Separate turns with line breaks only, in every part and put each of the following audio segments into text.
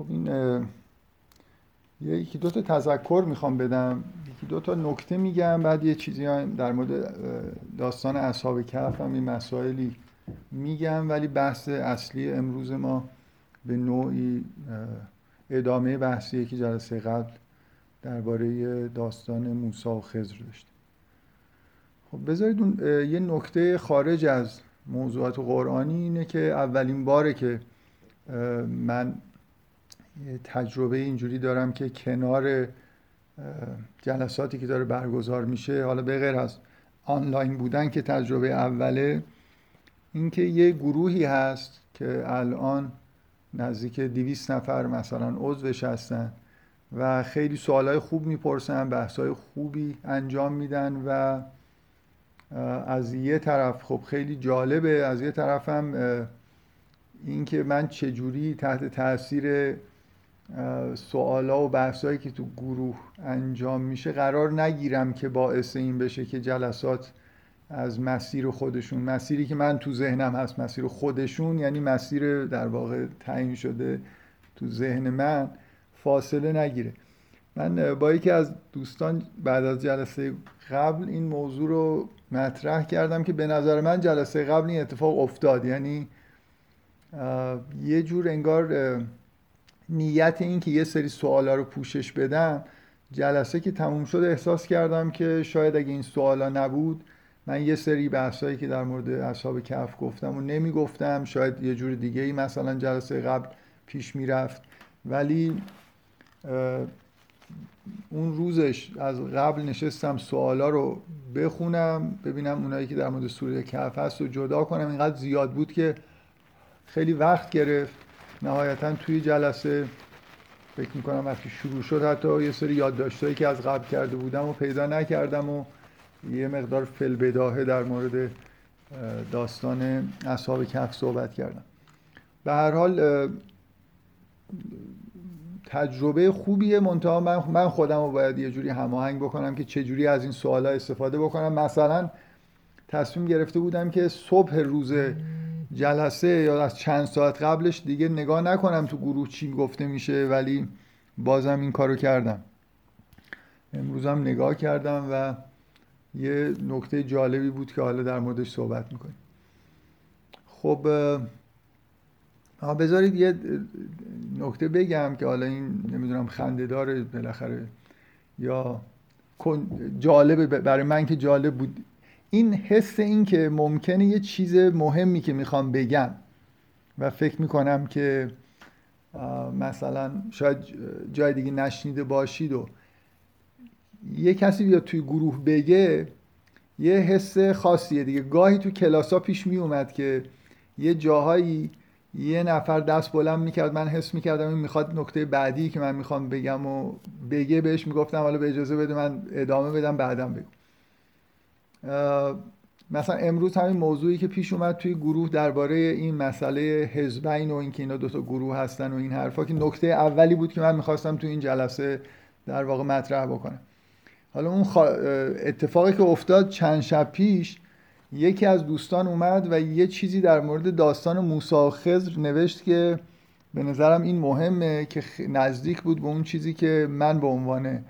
خب این یکی دو تا تذکر می‌خوام بدم. یکی دو تا نکته میگم بعد یه چیزی در مورد داستان اصحاب کهف هم این مسائلی میگم. ولی بحث اصلی امروز ما به نوعی ادامه بحثی که جلسه قبل درباره داستان موسی و خضر داشتیم. خب بذارید یه نکته خارج از موضوعات قرآنی اینه که اولین باره که من تجربه اینجوری دارم که کنار جلساتی که داره برگزار میشه حالا به غیر از آنلاین بودن که تجربه اوله اینکه یه گروهی هست که الان نزدیک دیویس نفر مثلا عضوش هستن و خیلی سوالای خوب می‌پرسن بحثای خوبی انجام میدن و از یه طرف خب خیلی جالبه از یه طرفم اینکه من چجوری تحت تاثیر سوالا و بحثایی که تو گروه انجام میشه قرار نگیرم که باعث این بشه که جلسات از مسیر خودشون مسیری که من تو ذهنم هست مسیر خودشون یعنی مسیر در واقع تعیین شده تو ذهن من فاصله نگیره. من با یکی از دوستان بعد از جلسه قبل این موضوع رو مطرح کردم که به نظر من جلسه قبل این اتفاق افتاد. یعنی یه جور انگار نیت این که یه سری سوالا رو پوشش بدم جلسه که تموم شد احساس کردم که شاید اگه این سوالا نبود من یه سری بحثایی که در مورد اصحاب کف گفتم و نمی‌گفتم شاید یه جور دیگه ای مثلا جلسه قبل پیش می‌رفت. ولی اون روزش از قبل نشستم سوالا رو بخونم ببینم اونایی که در مورد سوره کهف هست رو جدا کنم. اینقدر زیاد بود که خیلی وقت گرفت. نهایتا توی جلسه فکر می‌کنم وقتی شروع شد حتی یه سری یادداشتایی که از قبل کرده بودم و پیدا نکردم و یه مقدار فلبداهه در مورد داستان اصحاب کف صحبت کردم. به هر حال تجربه خوبیه. منتها من من خودم رو باید یه جوری هماهنگ بکنم که چه جوری از این سوالا استفاده بکنم. مثلا تصمیم گرفته بودم که صبح روز جلسه یا از چند ساعت قبلش دیگه نگاه نکنم تو گروه چی گفته میشه ولی بازم این کارو کردم. امروزم نگاه کردم و یه نکته جالبی بود که حالا در موردش صحبت می‌کنیم. خب بذارید یه نکته بگم که حالا این نمی‌دونم خنده داره بالاخره یا جالبه برای من که جالب بود این حس این که ممکنه یه چیز مهمی که می‌خوام بگم. و فکر می‌کنم که مثلا شاید جای دیگه نشنیده باشید و یه کسی بیاد توی گروه بگه یه حس خاصیه دیگه. گاهی تو کلاس ها پیش می اومد که یه جاهایی یه نفر دست بلند می‌کرد من حس می‌کردم این می‌خواد نکته بعدی که من می‌خوام بگم و بگه بهش می‌گفتم حالا به اجازه بده من ادامه بدم بعدم بگم مثلا امروز همین موضوعی که پیش اومد توی گروه درباره این مسئله حزبین و اینکه اینا دوتا گروه هستن و این حرفا که نکته اولی بود که من می‌خواستم توی این جلسه در واقع مطرح بکنم. حالا اون اتفاقی که افتاد چند شب پیش یکی از دوستان اومد و یه چیزی در مورد داستان موسی و خضر نوشت که به نظرم این مهمه که نزدیک بود به اون چیزی که من به عنوان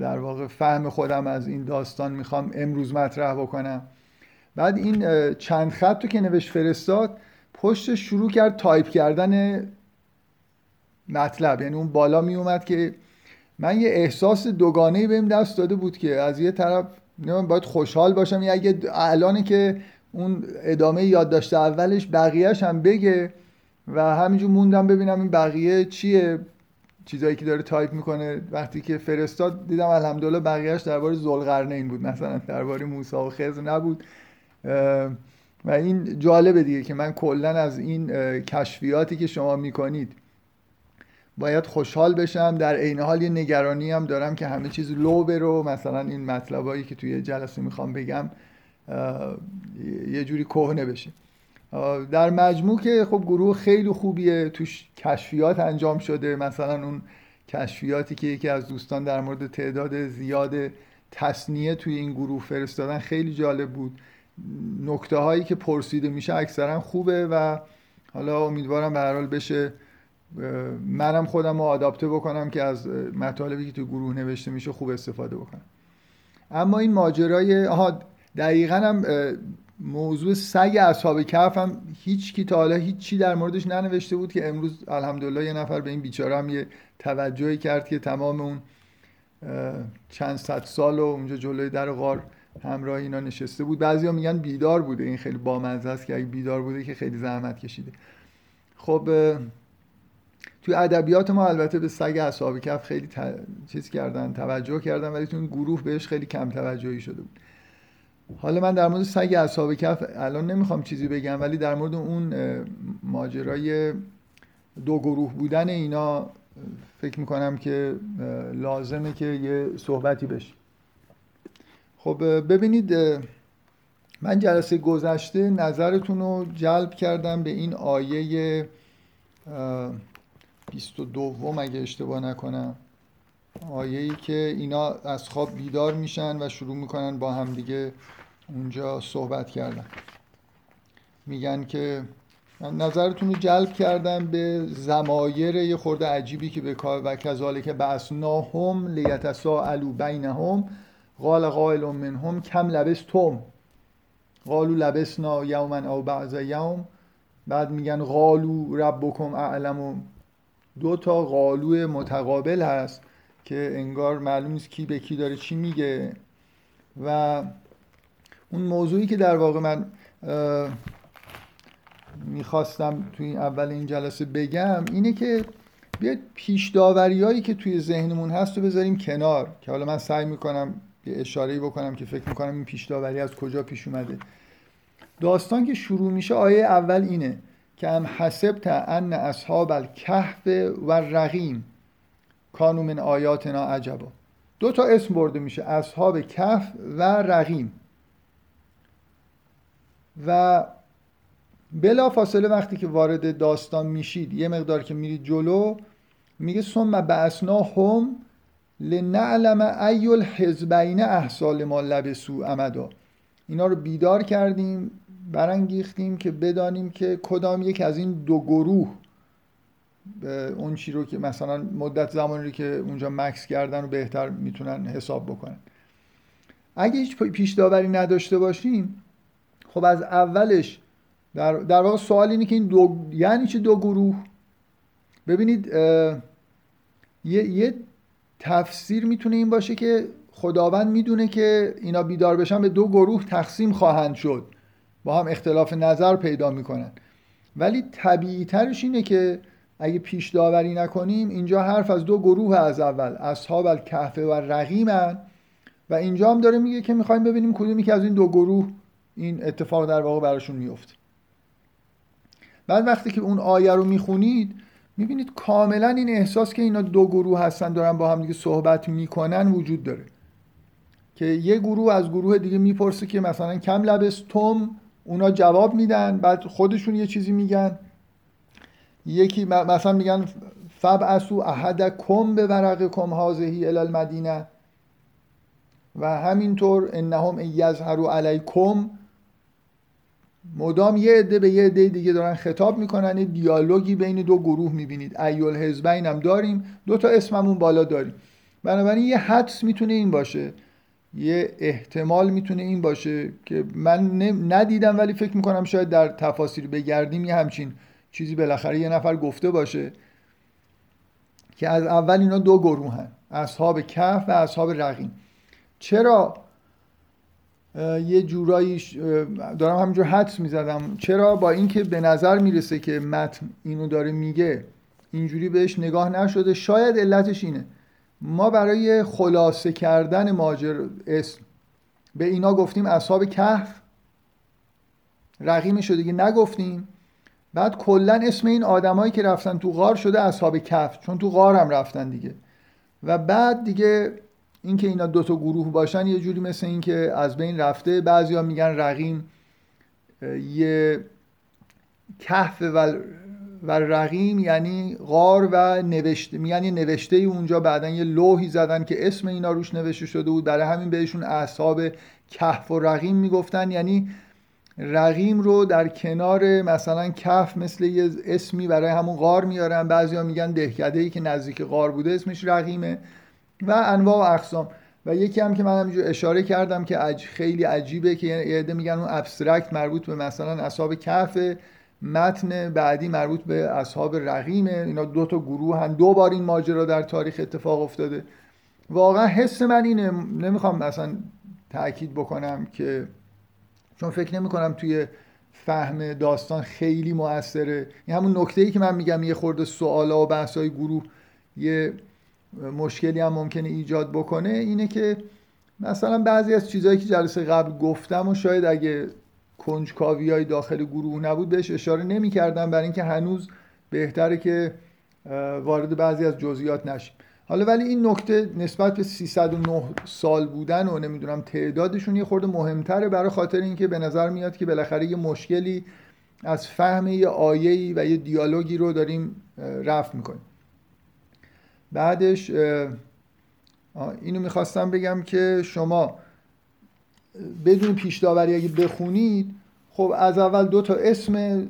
در واقع فهم خودم از این داستان می‌خوام امروز مطرح بکنم. بعد این چند خط رو که نوشت فرستاد پشت شروع کرد تایپ کردن مطلب. یعنی اون بالا می اومد که من یه احساس دوگانه بهم دست داده بود که از یه طرف باید خوشحال باشم. یا اگه الان که اون ادامه یادداشته اولش بقیهش هم بگه و همینجور موندم ببینم این بقیه چیه. چیزایی که داره تایپ می‌کنه. وقتی که فرستاد دیدم الحمدلله بقیهش درباره این بود. مثلا درباره موسی و خضر نبود. و این جالبه دیگه که من کلا از این کشفیاتی که شما می‌کنید باید خوشحال بشم. در عین حال یه نگرانی هم دارم که همه چیز لو بره. مثلا این مطلبایی که توی جلسه می‌خوام بگم یه جوری کهنه بشه. در مجموع که خب گروه خیلی خوبیه توش کشفیات انجام شده. مثلا اون کشفیاتی که یکی از دوستان در مورد تعداد زیاد تصنیه توی این گروه فرستادن خیلی جالب بود. نکته هایی که پرسیده میشه اکثرا خوبه و حالا امیدوارم به هر حال بشه. منم خودم رو آداپته بکنم که از مطالبی که تو گروه نوشته میشه خوب استفاده بکنم. اما این ماجرای آها دقیقا هم موضوع سگ اصحاب کهف هم هیچ کی تا حالا هیچ چی در موردش ننوشته بود که امروز الحمدلله یه نفر به این بیچاره هم یه توجهی کرد که تمام اون چند صد سال و اونجا جلوی در غار همراه اینا نشسته بود. بعضیا میگن بیدار بوده. این خیلی بامزه است که اگه بیدار بوده که خیلی زحمت کشیده. خب توی ادبیات ما البته به سگ اصحاب کف خیلی چیز کردن توجه کردن ولی تو این گروه بهش خیلی کم توجهی شده بود. حالا من در مورد سگ اصحاب کف الان نمی‌خوام چیزی بگم ولی در مورد اون ماجرای دو گروه بودن اینا فکر می‌کنم که لازمه که یه صحبتی بشه. خب ببینید من جلسه گذشته نظرتون رو جلب کردم به این آیه 22 اگه اشتباه نکنم. آیه ای که اینا از خواب بیدار میشن و شروع می‌کنن با هم دیگه اونجا صحبت کردن میگن که من نظرتون رو جلب کردم به زمایر یه خورده عجیبی که به کار و کذالک بعثناهم لیتساءلوا بینهم. قال قائل منهم کم لبستم. قالو لبسنا یوما او بعض یوم. بعد میگن قالو ربکم اعلم. دو تا قالو متقابل هست که انگار معلوم نیست کی به کی داره چی میگه. و اون موضوعی که در واقع من می‌خواستم توی اول این جلسه بگم اینه که بیاید پیش هایی که توی ذهنمون هست رو بذاریم کنار که حالا من سعی می‌کنم یه اشاره بکنم که فکر می‌کنم این پیش داوری از کجا پیش اومده. داستان که شروع میشه آیه اول اینه که هم حسبت ان اصحاب الکهف و رقیم کانو من آیاتنا عجبا. دو تا اسم برده میشه اصحاب کهف و رقیم. و بلا فاصله وقتی که وارد داستان میشید یه مقدار که میرید جلو میگه ثم بعثنا هم لنعلم ای الحزبین احسال ما لبسو امدا اینا رو بیدار کردیم برانگیختیم که بدانیم که کدام یک از این دو گروه اون چی رو که مثلا مدت زمانی رو که اونجا مکس کردن رو بهتر می‌تونن حساب بکنن. اگه هیچ پیش داوری نداشته باشیم خب از اولش در, در واقع سوال اینه که این دو یعنی چه دو گروه؟ ببینید یه, یه تفسیر می‌تونه این باشه که خداوند می‌دونه که اینا بیدار بشن به دو گروه تقسیم خواهند شد. با هم اختلاف نظر پیدا می‌کنن. ولی طبیعی ترش اینه که اگه پیش داوری نکنیم اینجا حرف از دو گروه از اول اصحاب الکهف و رقیمن و اینجا هم داره میگه که می‌خوایم ببینیم کدومی که از این دو گروه این اتفاق در واقع براشون میفته بعد وقتی که اون آیه رو می‌خونید می‌بینید کاملا این احساس که اینا دو گروه هستن دارن با هم دیگه صحبت می‌کنن وجود داره. که یه گروه از گروه دیگه می‌پرسه که مثلا کم لبس توم اونا جواب میدن بعد خودشون یه چیزی میگن. یکی مثلا میگن فب اسو احد کم به ورق کم هازهی المدینه و همینطور انهم یظهروا علیکم. مدام یه عده به یه عده دیگه دارن خطاب می‌کنن یه دیالوگی بین دو گروه می‌بینید. ایول حزبین هم داریم دو تا اسممون بالا داریم. بنابراین یه حدس می‌تونه این باشه. یه احتمال می‌تونه این باشه که من ندیدم ولی فکر می‌کنم شاید در تفاصیل بگردیم یه همچین چیزی بالاخره یه نفر گفته باشه که از اول اینا دو گروه هن اصحاب کف و اصحاب رقیم چرا؟ یه جورایی دارم همینجور حدس می‌زدم. چرا؟ با اینکه به نظر می‌رسه که متن اینو داره میگه اینجوری بهش نگاه نشده. شاید علتش اینه. ما برای خلاصه کردن ماجر اسم به اینا گفتیم اصحاب کهف. رقیمش رو دیگه نگفتیم. بعد کلا اسم این آدمایی که رفتن تو غار شده اصحاب کهف. چون تو غار هم رفتن دیگه. و بعد دیگه اینکه اینا دو تا گروه باشن یه جوری مثل اینکه از بین رفته بعضیا میگن رقیم یه کهف و و رقیم یعنی غار و نوشته یعنی نوشته ای اونجا بعدا یه لوحی زدن که اسم اینا روش نوشته شده بود. برای همین بهشون اصحاب کهف و رقیم می‌گفتن. یعنی رقیم رو در کنار مثلا کف مثل یه اسمی برای همون غار میارن. بعضیا میگن دهکده ای که نزدیک غار بوده اسمش رقیمه. و انواع و اقسام. و یکی هم که من همینجور اشاره کردم که خیلی عجیبه که یه عده میگن اون ابسترکت مربوط به مثلا اصحاب کف متن بعدی مربوط به اصحاب رقیمه اینا دو تا گروه هم دو بار این ماجرا در تاریخ اتفاق افتاده. واقعا حس من اینه. نمی‌خوام مثلا تاکید بکنم که چون فکر نمی کنم توی فهم داستان خیلی موثره این همون نکته ای که من میگم یه خورده سوالا و بحث های گروه یه مشکلی هم ممکنه ایجاد بکنه اینه که مثلا بعضی از چیزهایی که جلسه قبل گفتم و شاید اگه کنجکاوی های داخل گروه نبود بهش اشاره نمی کردم برای اینکه هنوز بهتره که وارد بعضی از جزئیات نشیم. حالا ولی این نکته نسبت به 309 سال بودن و نمی‌دونم تعدادشون یه خورده مهمتره برای خاطر اینکه به نظر میاد که بالاخره یه مشکلی از فهم یه آیه‌ای و یه دیالوگی رو داریم رفت می‌کنیم. بعدش اینو می‌خواستم بگم که شما بدون پیش داوری اگه بخونید خب از اول دو تا اسم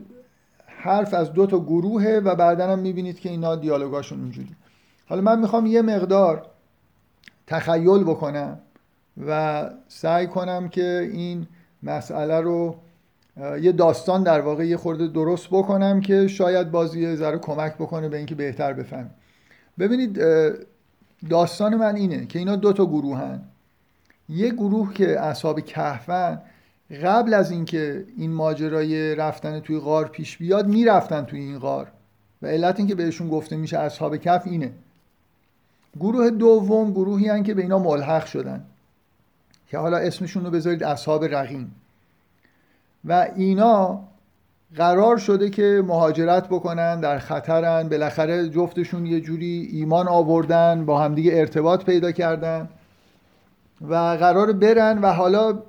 حرف از دو تا گروهه و بعدا هم می‌بینید که اینا دیالوگاشون اینجوری. حالا من می‌خوام یه مقدار تخیل بکنم و سعی کنم که این مسئله رو یه داستان در واقع یه خورده درست بکنم که شاید بازی ذره کمک بکنه به اینکه بهتر بفهم ببینید داستان من اینه که اینا دو تا گروه هن. یه گروه که اصحاب کهفن قبل از اینکه این ماجرای رفتن توی غار پیش بیاد می‌رفتن توی این غار. و علت اینکه بهشون گفته میشه اصحاب کف اینه. گروه دوم گروهی هن که به اینا ملحق شدن. که حالا اسمشون رو بذارید اصحاب رقیم. و اینا قرار شده که مهاجرت بکنن در خطرن. بالاخره جفتشون یه جوری ایمان آوردن با همدیگه ارتباط پیدا کردن و قرار برن و حالا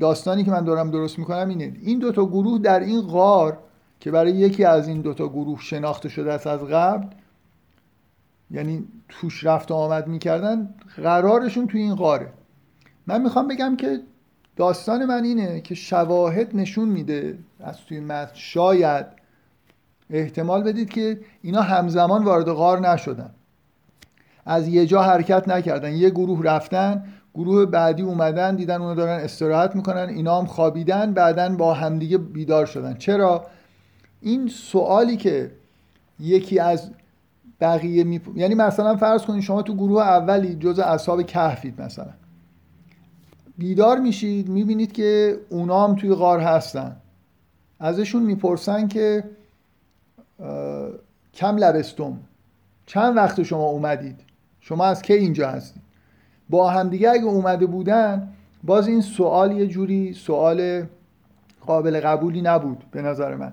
داستانی که من دارم درست می‌کنم اینه. این دوتا گروه در این غار که برای یکی از این دوتا گروه شناخته شده است از قبل یعنی توش رفت و آمد می‌کردن قرارشون توی این غاره. من می‌خوام بگم که داستان من اینه که شواهد نشون میده از توی متن شاید احتمال بدید که اینا همزمان وارد غار نشدن. از یه جا حرکت نکردن. یه گروه رفتن گروه بعدی اومدن دیدن اونو دارن استراحت می‌کنن اینا هم خوابیدن بعدا با همدیگه بیدار شدن. چرا؟ این سوالی که یکی از بقیه می... یعنی مثلا فرض کنید شما تو گروه اولی جز اصحاب کهفید مثلا. بیدار میشید می‌بینید که اونا هم توی غار هستن. ازشون می‌پرسن که کم لبستم چند وقت شما اومدید؟ شما از کی اینجا هستید؟ با همدیگه اگه اومده بودن باز این سوال یه جوری سوال قابل قبولی نبود به نظر من.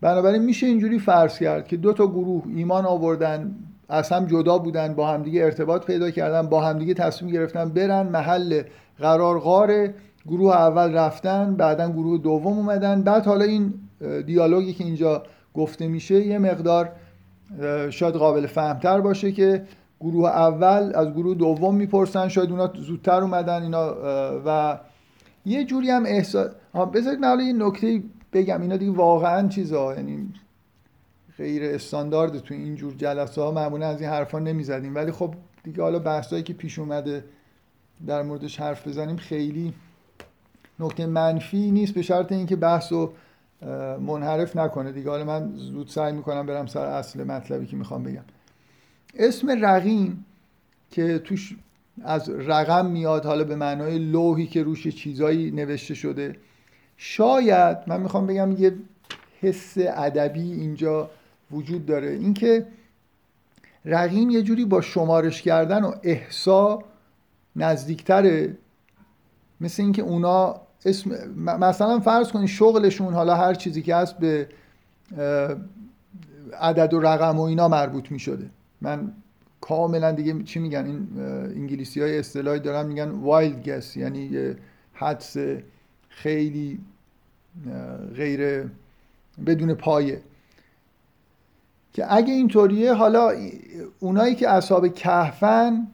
بنابراین میشه اینجوری فرض کرد که دو تا گروه ایمان آوردن از هم جدا بودن با همدیگه ارتباط پیدا کردن با همدیگه تصمیم گرفتن برن محل قرار غار گروه اول رفتن بعدا گروه دوم اومدن. بعد حالا این دیالوگی که اینجا گفته میشه یه مقدار شاید قابل فهمتر باشه که گروه اول از گروه دوم می‌پرسن شاید اونا زودتر اومدن اینا و یه جوری هم احساس بذارید من یه نکته بگم. اینا دیگه واقعا چیزا یعنی غیر استاندارد تو این جور جلسه ها معمولا از این حرفا نمی‌زدیم. ولی خب دیگه حالا بحثایی که پیش اومده در موردش حرف بزنیم خیلی نکته منفی نیست به شرط اینکه بحث رو منحرف نکنه دیگه. حالا من زود سعی می‌کنم برم سر اصل مطلبی که می‌خوام بگم. اسم رقیم که توش از رقم میاد حالا به معنای لوحی که روش چیزایی نوشته شده شاید من می‌خوام بگم یه حس ادبی اینجا وجود داره. اینکه رقیم یه جوری با شمارش کردن و احسا نزدیکتره مثل اینکه اونا اسم مثلا فرض کنید شغلشون حالا هر چیزی که هست به عدد و رقم و اینا مربوط می شده من کاملا دیگه چی میگن؟ این انگلیسی های اصطلاحی دارن میگن وایلد گس یعنی یه حدس خیلی غیر بدون پایه. که اگه اینطوریه حالا اونایی که اصحاب کهفن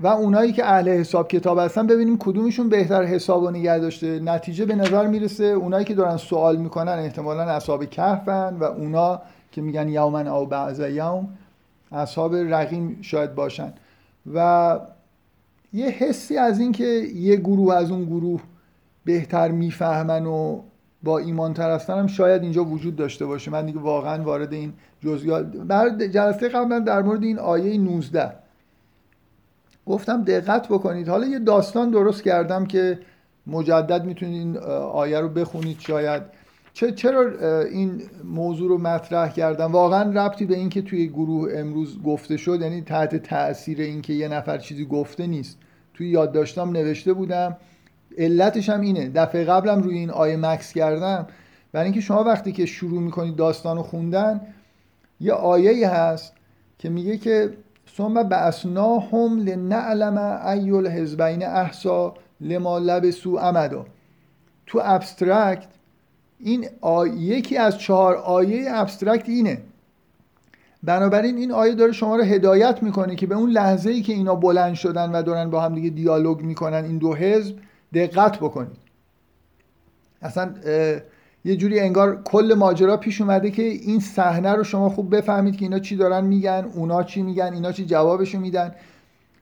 و اونایی که اهل حساب کتاب هستن ببینیم کدومشون بهتر حساب و نگه داشته. نتیجه به نظر می‌رسه اونایی که دارن سوال می‌کنن احتمالا اصحاب کهفن و اونا که میگن یومن او بعض یوم اصحاب رقیم شاید باشن. و یه حسی از این که یه گروه از اون گروه بهتر می‌فهمن و با ایمان تر هستن هم شاید اینجا وجود داشته باشه. من دیگه واقعا وارد این جزئیات بر جلسه قبلا در مورد این آیه 19 گفتم دقت بکنید. حالا یه داستان درست کردم که مجدد می‌تونید این آیه رو بخونید شاید. چرا این موضوع رو مطرح کردم؟ واقعا ربطی به اینکه توی گروه امروز گفته شد یعنی تحت تاثیر اینکه یه نفر چیزی گفته نیست. توی یادداشتام نوشته بودم. علتش هم اینه. دفعه قبلم روی این آیه مکس کردم. برای اینکه شما وقتی که شروع می‌کنید داستان رو خوندن یه آیه هست که میگه که ثم بعثناهم لنعلم ای الحزبین احصی لما لبثوا امدا تو abstract این یکی از چهار آیه abstract اینه. بنابراین این آیه داره شما رو هدایت می‌کنه که به اون لحظه ای که اینا بلند شدن و دارن با هم دیگه دیالوگ می‌کنن این دو حزب دقت بکنید. اصلا یه جوری انگار کل ماجرا پیش اومده که این صحنه رو شما خوب بفهمید که اینا چی دارن میگن اونا چی میگن اینا چی جوابشو میدن.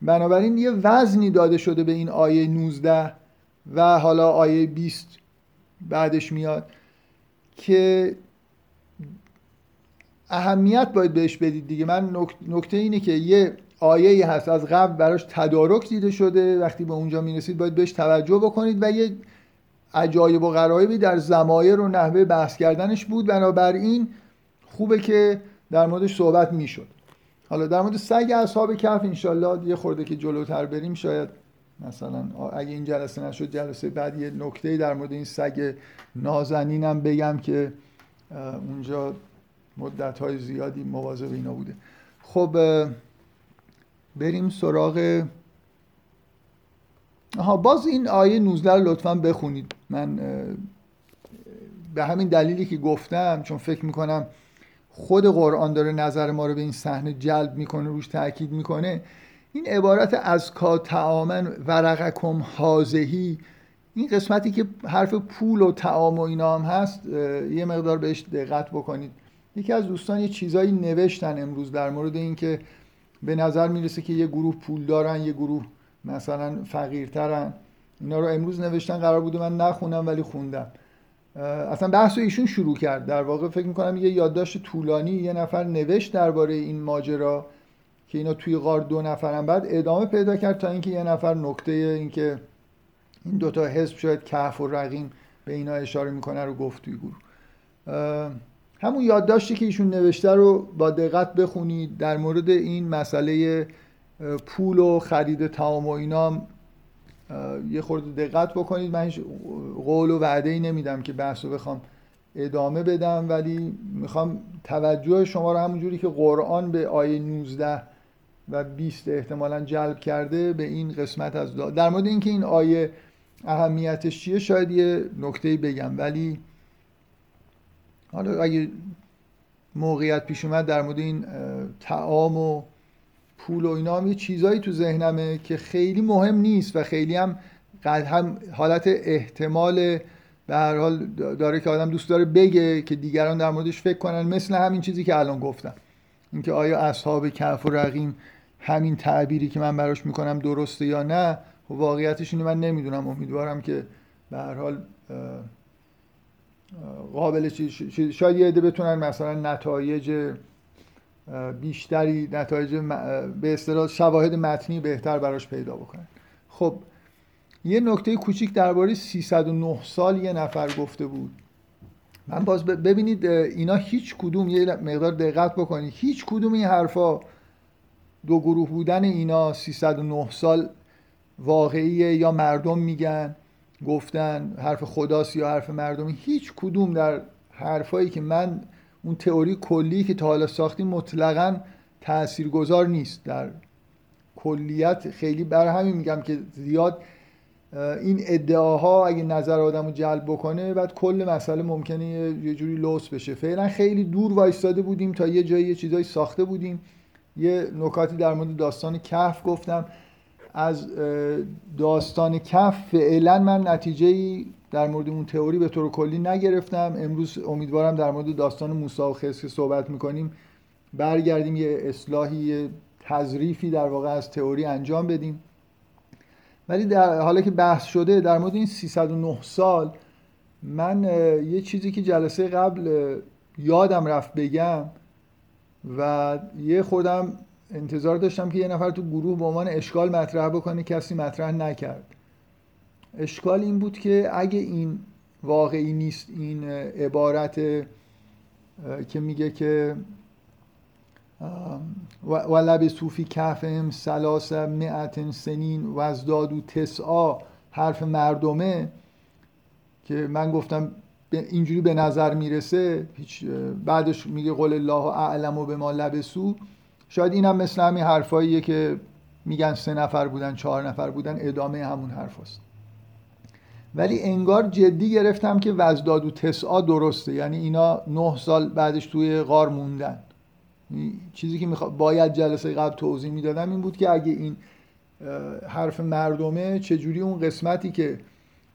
بنابراین یه وزنی داده شده به این آیه 19 و حالا آیه 20 بعدش میاد که اهمیت باید بهش بدید دیگه. من نکته اینه که یه آیه هست از قبل براش تدارک دیده شده. وقتی به اونجا می‌رسید باید بهش توجه بکنید و یه عجایب و غرایبی در زمایر و نحوه بحث کردنش بود. بنابراین خوبه که در موردش صحبت می‌شد. حالا در مورد سگ اصحاب کف انشالله یه خورده که جلوتر بریم شاید مثلا اگه این جلسه نشد جلسه بعد یه نکته در مورد این سگ نازنینم بگم که اونجا مدت های زیادی مواظب اینا بوده. خب بریم سراغ ها باز این آیه 19 رو لطفا بخونید. من به همین دلیلی که گفتم چون فکر می‌کنم خود قرآن داره نظر ما رو به این صحنه جلب می‌کنه روش تاکید می‌کنه این عبارت از کا تعامن ورقکم حاضهی این قسمتی که حرف پول و تعام و اینا هم هست یه مقدار بهش دقت بکنید. یکی از دوستان یه چیزایی نوشتن امروز در مورد اینکه به نظر می‌رسه که یه گروه پول دارن یه گروه مثلا فقیرترن. اینا رو امروز نوشتن قرار بوده من نخونم ولی خوندم. اصلا بحث ایشون شروع کرد. در واقع فکر می‌کنم یه یادداشت طولانی یه نفر نوشت درباره این ماجرا که اینا توی غار دو نفرن. بعد ادامه پیدا کرد تا اینکه یه نفر نکته اینکه این دوتا حزب شاید کهف و رقیم به اینا اشاره می‌کنه رو گفت توی گروه. همون یادداشتی که ایشون نوشته رو با دقت بخونید در مورد این مسئله پول و خرید تمام و اینا یه خورده دقت بکنید. من قول و وعده ای نمیدم که بحث رو بخوام ادامه بدم ولی می‌خوام توجه شما رو همونجوری که قرآن به آیه 19 و 20 احتمالا جلب کرده به این قسمت از در مورد اینکه این آیه اهمیتش چیه شاید یه نکته بگم. ولی حالا اگه موقعیت پیش اومد در مورد این تعام و پول و اینا هم یه چیزایی تو ذهنمه که خیلی مهم نیست و خیلی هم هم حالت احتمال به هر حال داره که آدم دوست داره بگه که دیگران در موردش فکر کنن. مثل همین چیزی که الان گفتم. اینکه آیا اصحاب کف و رقیم همین تعبیری که من براش می‌کنم درسته یا نه و واقعیتش اینو من نمی‌دونم. امیدوارم که به هر حال قابل شاید یه عده بتونن. مثلا نتایج بیشتری نتایج به اصطلاح شواهد متنی بهتر براش پیدا بکنن خب یه نکته کوچیک درباره 309 سال یه نفر گفته بود. من باز ببینید اینا هیچ کدوم یه مقدار دقت بکنید هیچ کدوم این حرفا دو گروه بودن اینا 309 سال واقعیه یا مردم میگن گفتن حرف خداست یا حرف مردمی. هیچ کدوم در حرفایی که من اون تئوری کلی که تا حالا ساختیم مطلقا تاثیرگذار نیست. در کلیت خیلی بر همین میگم که زیاد این ادعاها اگه نظر آدم رو جلب بکنه بعد کل مسئله ممکنه یه جوری لوس بشه. فعلا خیلی دور وایستاده بودیم تا یه جایی یه چیزایی ساخته بودیم. یه نکاتی در مورد داستان کهف گفتم. از داستان کف فعلا من نتیجه در مورد اون تئوری به طور کلی نگرفتم. امروز امیدوارم در مورد داستان موسی و خضر که صحبت می‌کنیم برگردیم یه اصلاحی یه تظریفی در واقع از تئوری انجام بدیم. ولی در حالا که بحث شده در مورد این 309 سال من یه چیزی که جلسه قبل یادم رفت بگم و یه خودم انتظار داشتم که یه نفر تو گروه به عنوان اشکال مطرح بکنه کسی مطرح نکرد. اشکال این بود که اگه این واقعی نیست این عبارت که میگه که و لب صوفی کفم سلاس مئت سنین و از دادو تسعا حرف مردمه که من گفتم اینجوری به نظر می‌رسه هیچ بعدش میگه قول الله اعلم و به ما لبسو شاید اینم مثل همین حرفاییه که میگن سه نفر بودن چهار نفر بودن ادامه همون حرف هست. ولی انگار جدی گرفتم که وزداد و تسعا درسته. یعنی اینا نه سال بعدش توی غار موندن. چیزی که باید جلسه قبل توضیح می‌دادم این بود که اگه این حرف مردمه چجوری اون قسمتی که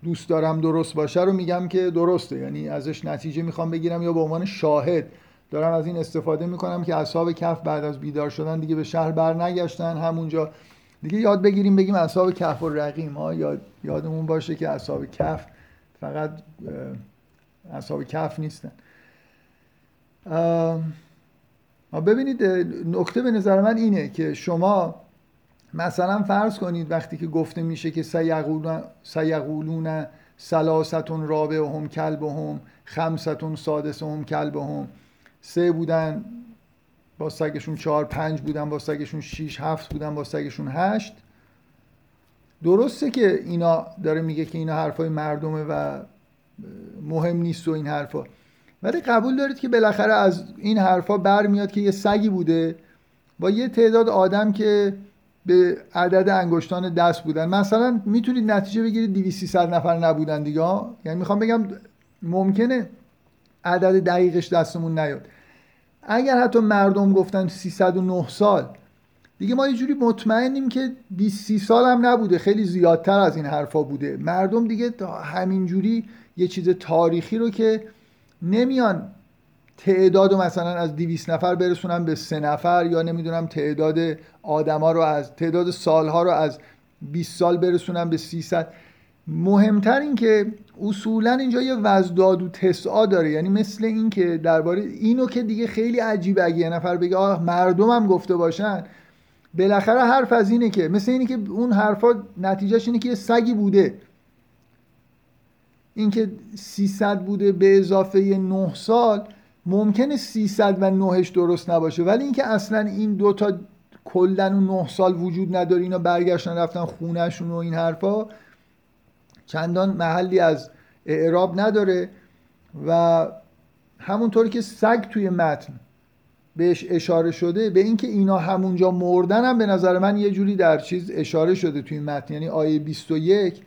دوست دارم درست باشه رو میگم که درسته. یعنی ازش نتیجه می‌خوام بگیرم یا به عنوان شاهد دارم از این استفاده می‌کنم که اصحاب کف بعد از بیدار شدن دیگه به شهر بر نگشتن همونجا. دیگه یاد بگیریم بگیم اصحاب کف و رقیم. ها یاد یادمون باشه که اصحاب کف فقط اصحاب کف نیستن. ببینید نکته به نظر من اینه که شما مثلا فرض کنید وقتی که گفته میشه که سیقولون سلاستون رابع هم کلب هم خمستون کلب هم سه بودن با سگشون چهار پنج بودن با سگشون شیش هفت بودن با سگشون هشت. درسته که اینا داره میگه که اینا حرفای مردمه و مهم نیست و این حرفا. ولی قبول دارید که بالاخره از این حرفا برمیاد که یه سگی بوده با یه تعداد آدم که به عدد انگشتان دست بودن. مثلا می‌تونید نتیجه بگیرید 200 نفر نبودن دیگه یعنی می‌خوام بگم ممکنه عدد دقیقش دستمون نیاد. اگر حتی مردم گفتن 309 سال دیگه ما یه جوری مطمئنیم که 20 سال هم نبوده. خیلی زیادتر از این حرفا بوده. مردم دیگه همین جوری یه چیز تاریخی رو که نمیان تعداد مثلا از 200 نفر برسونن به سه نفر یا نمی‌دونم تعداد آدما رو از تعداد سالها رو از 20 سال برسونن به 300 مهمتر این که اصولا اینجا یه وزداد و تسعا داره. یعنی مثل این که درباره اینو که دیگه خیلی عجیبه اگه یه نفر بگه آه مردم هم گفته باشن. بالاخره حرف از اینه که مثل اینه که اون حرفا نتیجهش اینه که یه سگی بوده. اینکه 300 بوده به اضافه 9 سال ممکنه 300 و 9 درست نباشه. ولی اینکه اصلا این دوتا کلن و 9 سال وجود نداره اینا برگشتن رفتن خونهشون و این حرفا چندان محلی از اعراب نداره و همونطوری که سگ توی متن بهش اشاره شده به اینکه اینا همونجا مردن هم به نظر من یه جوری در چیز اشاره شده توی متن. یعنی آیه 21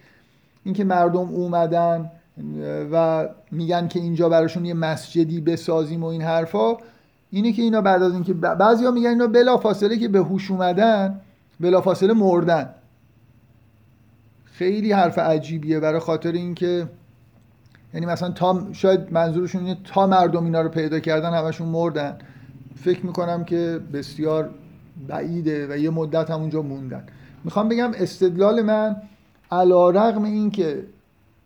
اینکه مردم اومدن و میگن که اینجا براشون یه مسجدی بسازیم و این حرفا اینه که اینا بعد از اینکه بعضیا میگن اینا بلا فاصله که به هوش اومدن بلا فاصله مردن. خیلی حرف عجیبیه برای خاطر اینکه یعنی مثلا تا شاید منظورشون اینه تا مردم اینا رو پیدا کردن همشون مردن. فکر می‌کنم که بسیار بعیده و یه مدت هم اونجا موندن. می‌خوام بگم استدلال من علا رقم این که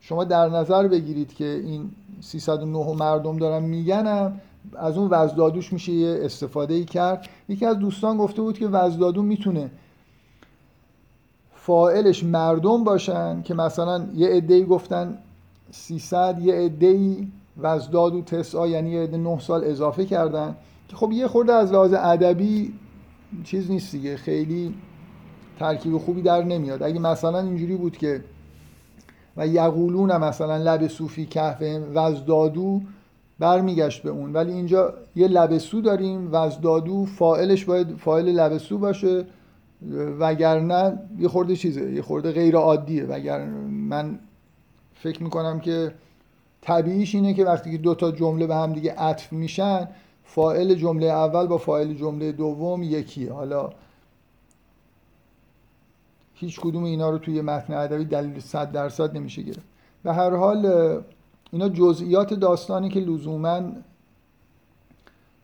شما در نظر بگیرید که این 309 مردم دارن میگنم از اون وزدادوش میشه یه استفاده ای کرد. یکی از دوستان گفته بود که وزدادو می‌تونه فائلش مردم باشن که مثلا یه عده‌ای گفتن 300 یه عده‌ای وزداد و تسعا یعنی یه عده 9 سال اضافه کردن که خب یه خورده از لحاظ ادبی چیز نیست دیگه خیلی ترکیب خوبی در نمیاد. اگه مثلا اینجوری بود که و یقولون مثلا لب صوفی کهف وزدادو برمیگشت به اون ولی اینجا یه لبسو داریم وزدادو فائلش باید فائل لبسو باشه. وگرنه یه خورده چیزه یه خورده غیر عادیه. وگر من فکر می‌کنم که طبیعیش اینه که وقتی که دو تا جمله به هم دیگه عطف میشن فائل جمله اول با فائل جمله دوم یکیه. حالا هیچ کدوم اینا رو توی متن ادبی دلیل صد درصد نمیشه گرفت. و هر حال اینا جزئیات داستانی که لزوما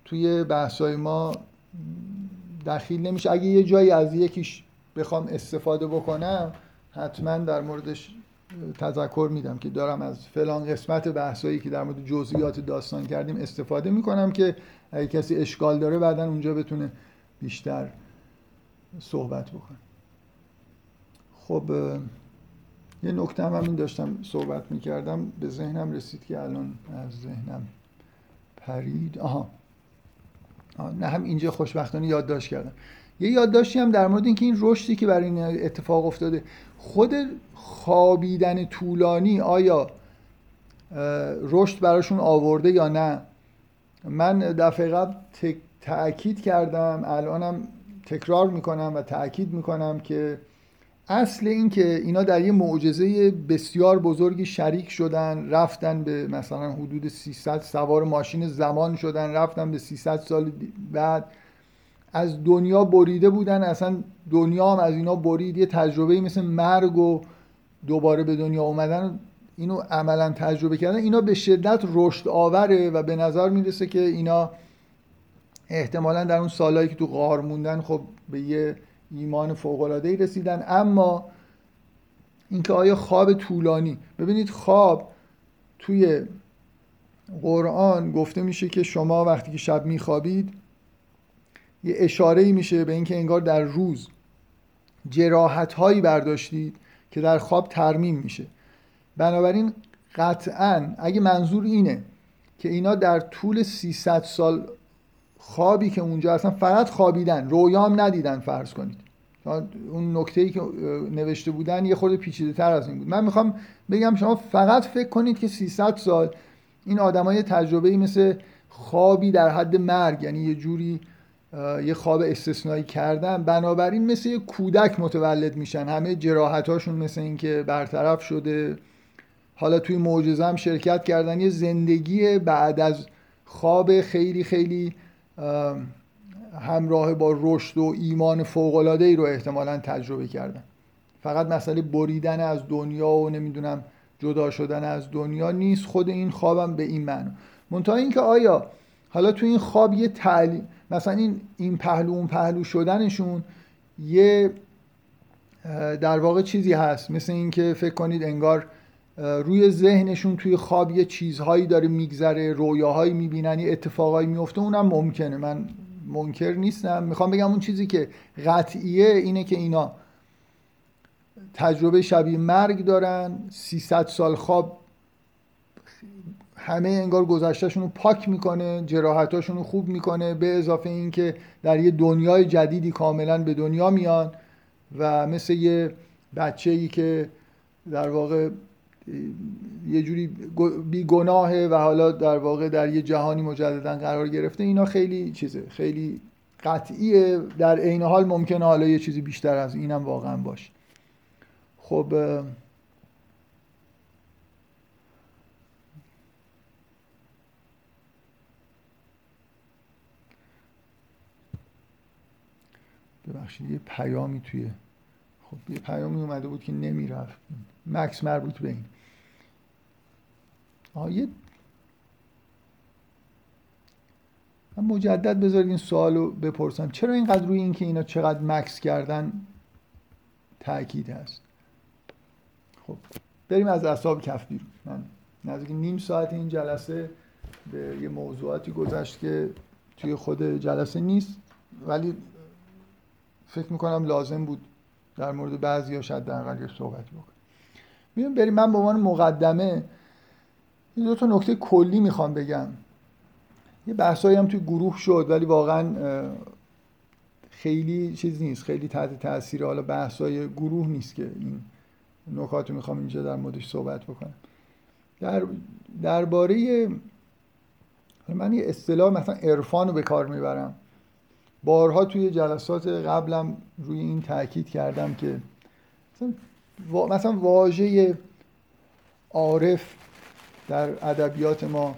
توی بحثای ما دخیل نمیشه. اگه یه جایی از یکیش بخوام استفاده بکنم حتما در موردش تذکر میدم که دارم از فلان قسمت بحثایی که در مورد جزئیات داستان کردیم استفاده می‌کنم که اگه کسی اشکال داره بعدا اونجا بتونه بیشتر صحبت بکنه. خب یه نکته هم این داشتم صحبت می‌کردم. به ذهنم رسید که الان از ذهنم پرید. آها. نه هم اینجا خوشبختانه یادداشت کردم. یه یادداشتی هم در مورد اینکه این رشدی که برای این اتفاق افتاده خود خوابیدن طولانی آیا رشد براشون آورده یا نه؟ من دفعه قبل تأکید کردم الانم تکرار می‌کنم و تأکید می‌کنم که اصل این که اینا در یه معجزه بسیار بزرگی شریک شدن رفتن به مثلا حدود 300 سوار ماشین زمان شدن رفتن به 300 سال بعد. از دنیا بریده بودن اصلا دنیا هم از اینا برید. یه تجربه مثل مرگ و دوباره به دنیا اومدن اینو عملا تجربه کردن. اینا به شدت رشد آوره و به نظر می‌رسه که اینا احتمالا در اون سالهایی که تو غار موندن خب به یه ایمان فوق رسیدن. اما اینکه آیا خواب طولانی؟ ببینید خواب توی قرآن گفته میشه که شما وقتی که شب میخوابید یه اشاره میشه به اینکه انگار در روز جراحت هایی برداشتید که در خواب ترمیم میشه. بنابراین قطعا اگه منظور اینه که اینا در طول 300 سال خوابی که اونجا اصلا فقط خوابیدن. رویام ندیدن فرض کنید. اون نکته ای که نوشته بودن یه خورده پیچیده تر از این بود. من می‌خوام بگم شما فقط فکر کنید که 300 سال این آدمای تجربه مثل خوابی در حد مرگ یعنی یه جوری یه خواب استثنایی کردن بنابراین مثل یه کودک متولد میشن. همه جراحتاشون مثل اینکه برطرف شده. حالا توی معجزه هم شرکت کردن. یه زندگی بعد از خواب خیلی خیلی همراه با رشد و ایمان فوقلاده ای رو احتمالا تجربه کردن. فقط مسئله بریدن از دنیا و نمی‌دونم جدا شدن از دنیا نیست. خود این خوابم به این معنی منتها اینکه آیا حالا تو این خواب یه تعلیم مثلا این این پهلو اون پهلو شدنشون یه در واقع چیزی هست. مثل اینکه فکر کنید انگار روی ذهنشون توی خواب یه چیزهایی داره میگذره رویاهایی می‌بینن یه اتفاقایی میفته اونم ممکنه. من منکر نیستم. می‌خوام بگم اون چیزی که قطعیه اینه که اینا تجربه شبیه مرگ دارن 300 سال خواب همه انگار گذشتهشون رو پاک می‌کنه جراحتاشون رو خوب می‌کنه به اضافه اینکه در یه دنیای جدیدی کاملا به دنیا میان و مثل یه بچه ای که در واقع یه جوری بیگناهه و حالا در واقع در یه جهانی مجددا قرار گرفته. اینا خیلی چیزه خیلی قطعیه. در عین حال ممکنه حالا یه چیزی بیشتر از اینم واقعا باشه. خب ببخشید یه پیامی توی خب یه پیامی اومده بود که نمی‌رفت. مکس مربوط به این. آیه. من مجدد بذارید این سوال رو بپرسم. چرا اینقدر روی اینکه اینا چقدر مکس کردن تاکید هست؟ خب بریم از اصاب کف بیرون. من نزدیک نیم ساعت این جلسه به یه موضوعاتی گذشت که توی خود جلسه نیست ولی فکر می‌کنم لازم بود در مورد بعضی ها شاید در صحبت بکنم بریم. من به عنوان مقدمه این دو تا نکته کلی می‌خوام بگم. یه بحثایی هم توی گروه شد ولی واقعا خیلی چیز نیست خیلی تحت تاثیر حالا بحثای گروه نیست که این نکات رو می‌خوام اینجا در موردش صحبت بکنم. در درباره من یه اصطلاح مثلا عرفان رو به کار می‌برم. بارها توی جلسات قبلم روی این تاکید کردم که مثلا واژه عارف در ادبیات ما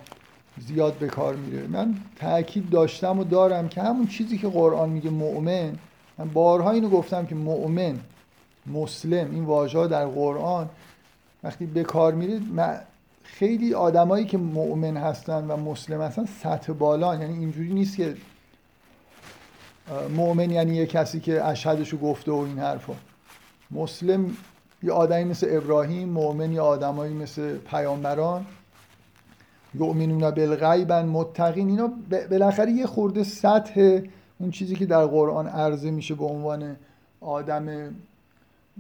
زیاد به کار میره. من تاکید داشتم و دارم که همون چیزی که قرآن میگه مؤمن من بارها اینو گفتم که مؤمن مسلم این واژه در قرآن وقتی به کار میرید خیلی آدمایی که مؤمن هستن و مسلم هستن سطح بالا یعنی اینجوری نیست که مؤمن یعنی یه کسی که اشهدشو گفته و این حرفا. مسلم یه آدمی مثل ابراهیم مؤمن یه آدمایی مثل پیامبران. یؤمنون بالغیبن متقین. اینا بالاخره یه خورده سطح اون چیزی که در قرآن عرضه میشه به عنوان آدم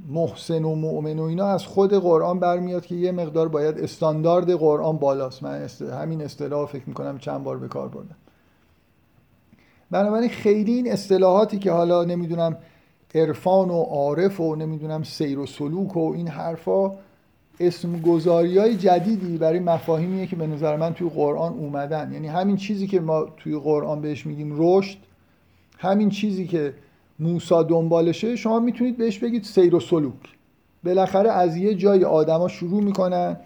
محسن و مؤمن و اینا از خود قرآن برمیاد که یه مقدار باید استاندارد قرآن بالاست. من همین اصطلاح فکر می‌کنم چند بار به کار بردم. بنابراین خیلی این اصطلاحاتی که حالا نمی‌دونم عرفان و عارف و نمی‌دونم سیر و سلوک و این حرفا اسم گذاری های جدیدی برای مفاهیمیه که به نظر من توی قرآن اومدن. یعنی همین چیزی که ما توی قرآن بهش میگیم رشد همین چیزی که موسا دنبالشه شما می‌تونید بهش بگید سیر و سلوک. بالاخره از یه جای آدما شروع می‌کنن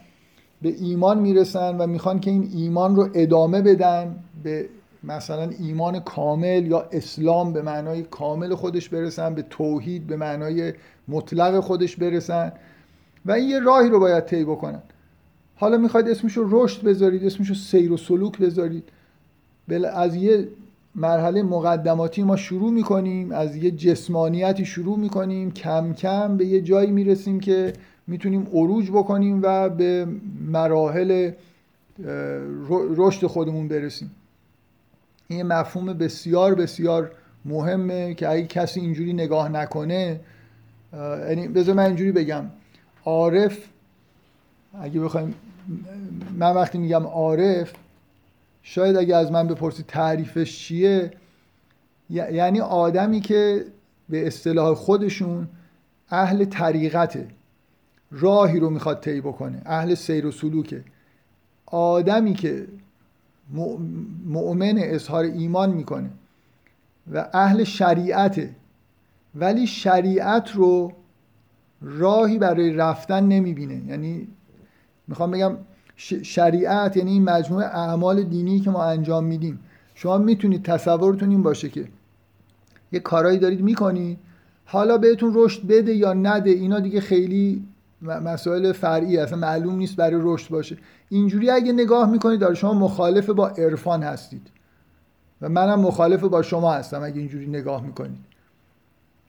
به ایمان می‌رسن و می‌خوان که این ایمان رو ادامه بدن به مثلا ایمان کامل یا اسلام به معنای کامل خودش برسن به توحید به معنای مطلق خودش برسن. و این یه راهی رو باید طی بکنن. حالا می‌خواید اسمش رو رشد بذارید اسمش رو سیر و سلوک بذارید. از یه مرحله مقدماتی ما شروع می‌کنیم از یه جسمانیتی شروع می‌کنیم کم کم به یه جایی می‌رسیم که می‌تونیم عروج بکنیم و به مراحل رشد خودمون برسیم. این مفهوم بسیار بسیار مهمه که اگه کسی اینجوری نگاه نکنه یعنی بذار من اینجوری بگم. عارف اگه بخوایم من وقتی میگم عارف شاید اگه از من بپرسید تعریفش چیه یعنی آدمی که به اصطلاح خودشون اهل طریقته راهی رو می‌خواد طی بکنه اهل سیر و سلوکه. آدمی که مؤمن اظهار ایمان می‌کنه و اهل شریعته. ولی شریعت رو راهی برای رفتن نمی‌بینه. یعنی می‌خوام بگم شریعت یعنی این مجموعه اعمال دینی که ما انجام میدیم. شما می‌تونید تصورتون این باشه که یه کارایی دارید می‌کنید حالا بهتون رشد بده یا نده اینا دیگه خیلی مسائل فرعی اصلا معلوم نیست برای رشد باشه. اینجوری اگه نگاه می‌کنید داره شما مخالف با عرفان هستید. و منم مخالف با شما هستم اگه اینجوری نگاه می‌کنید.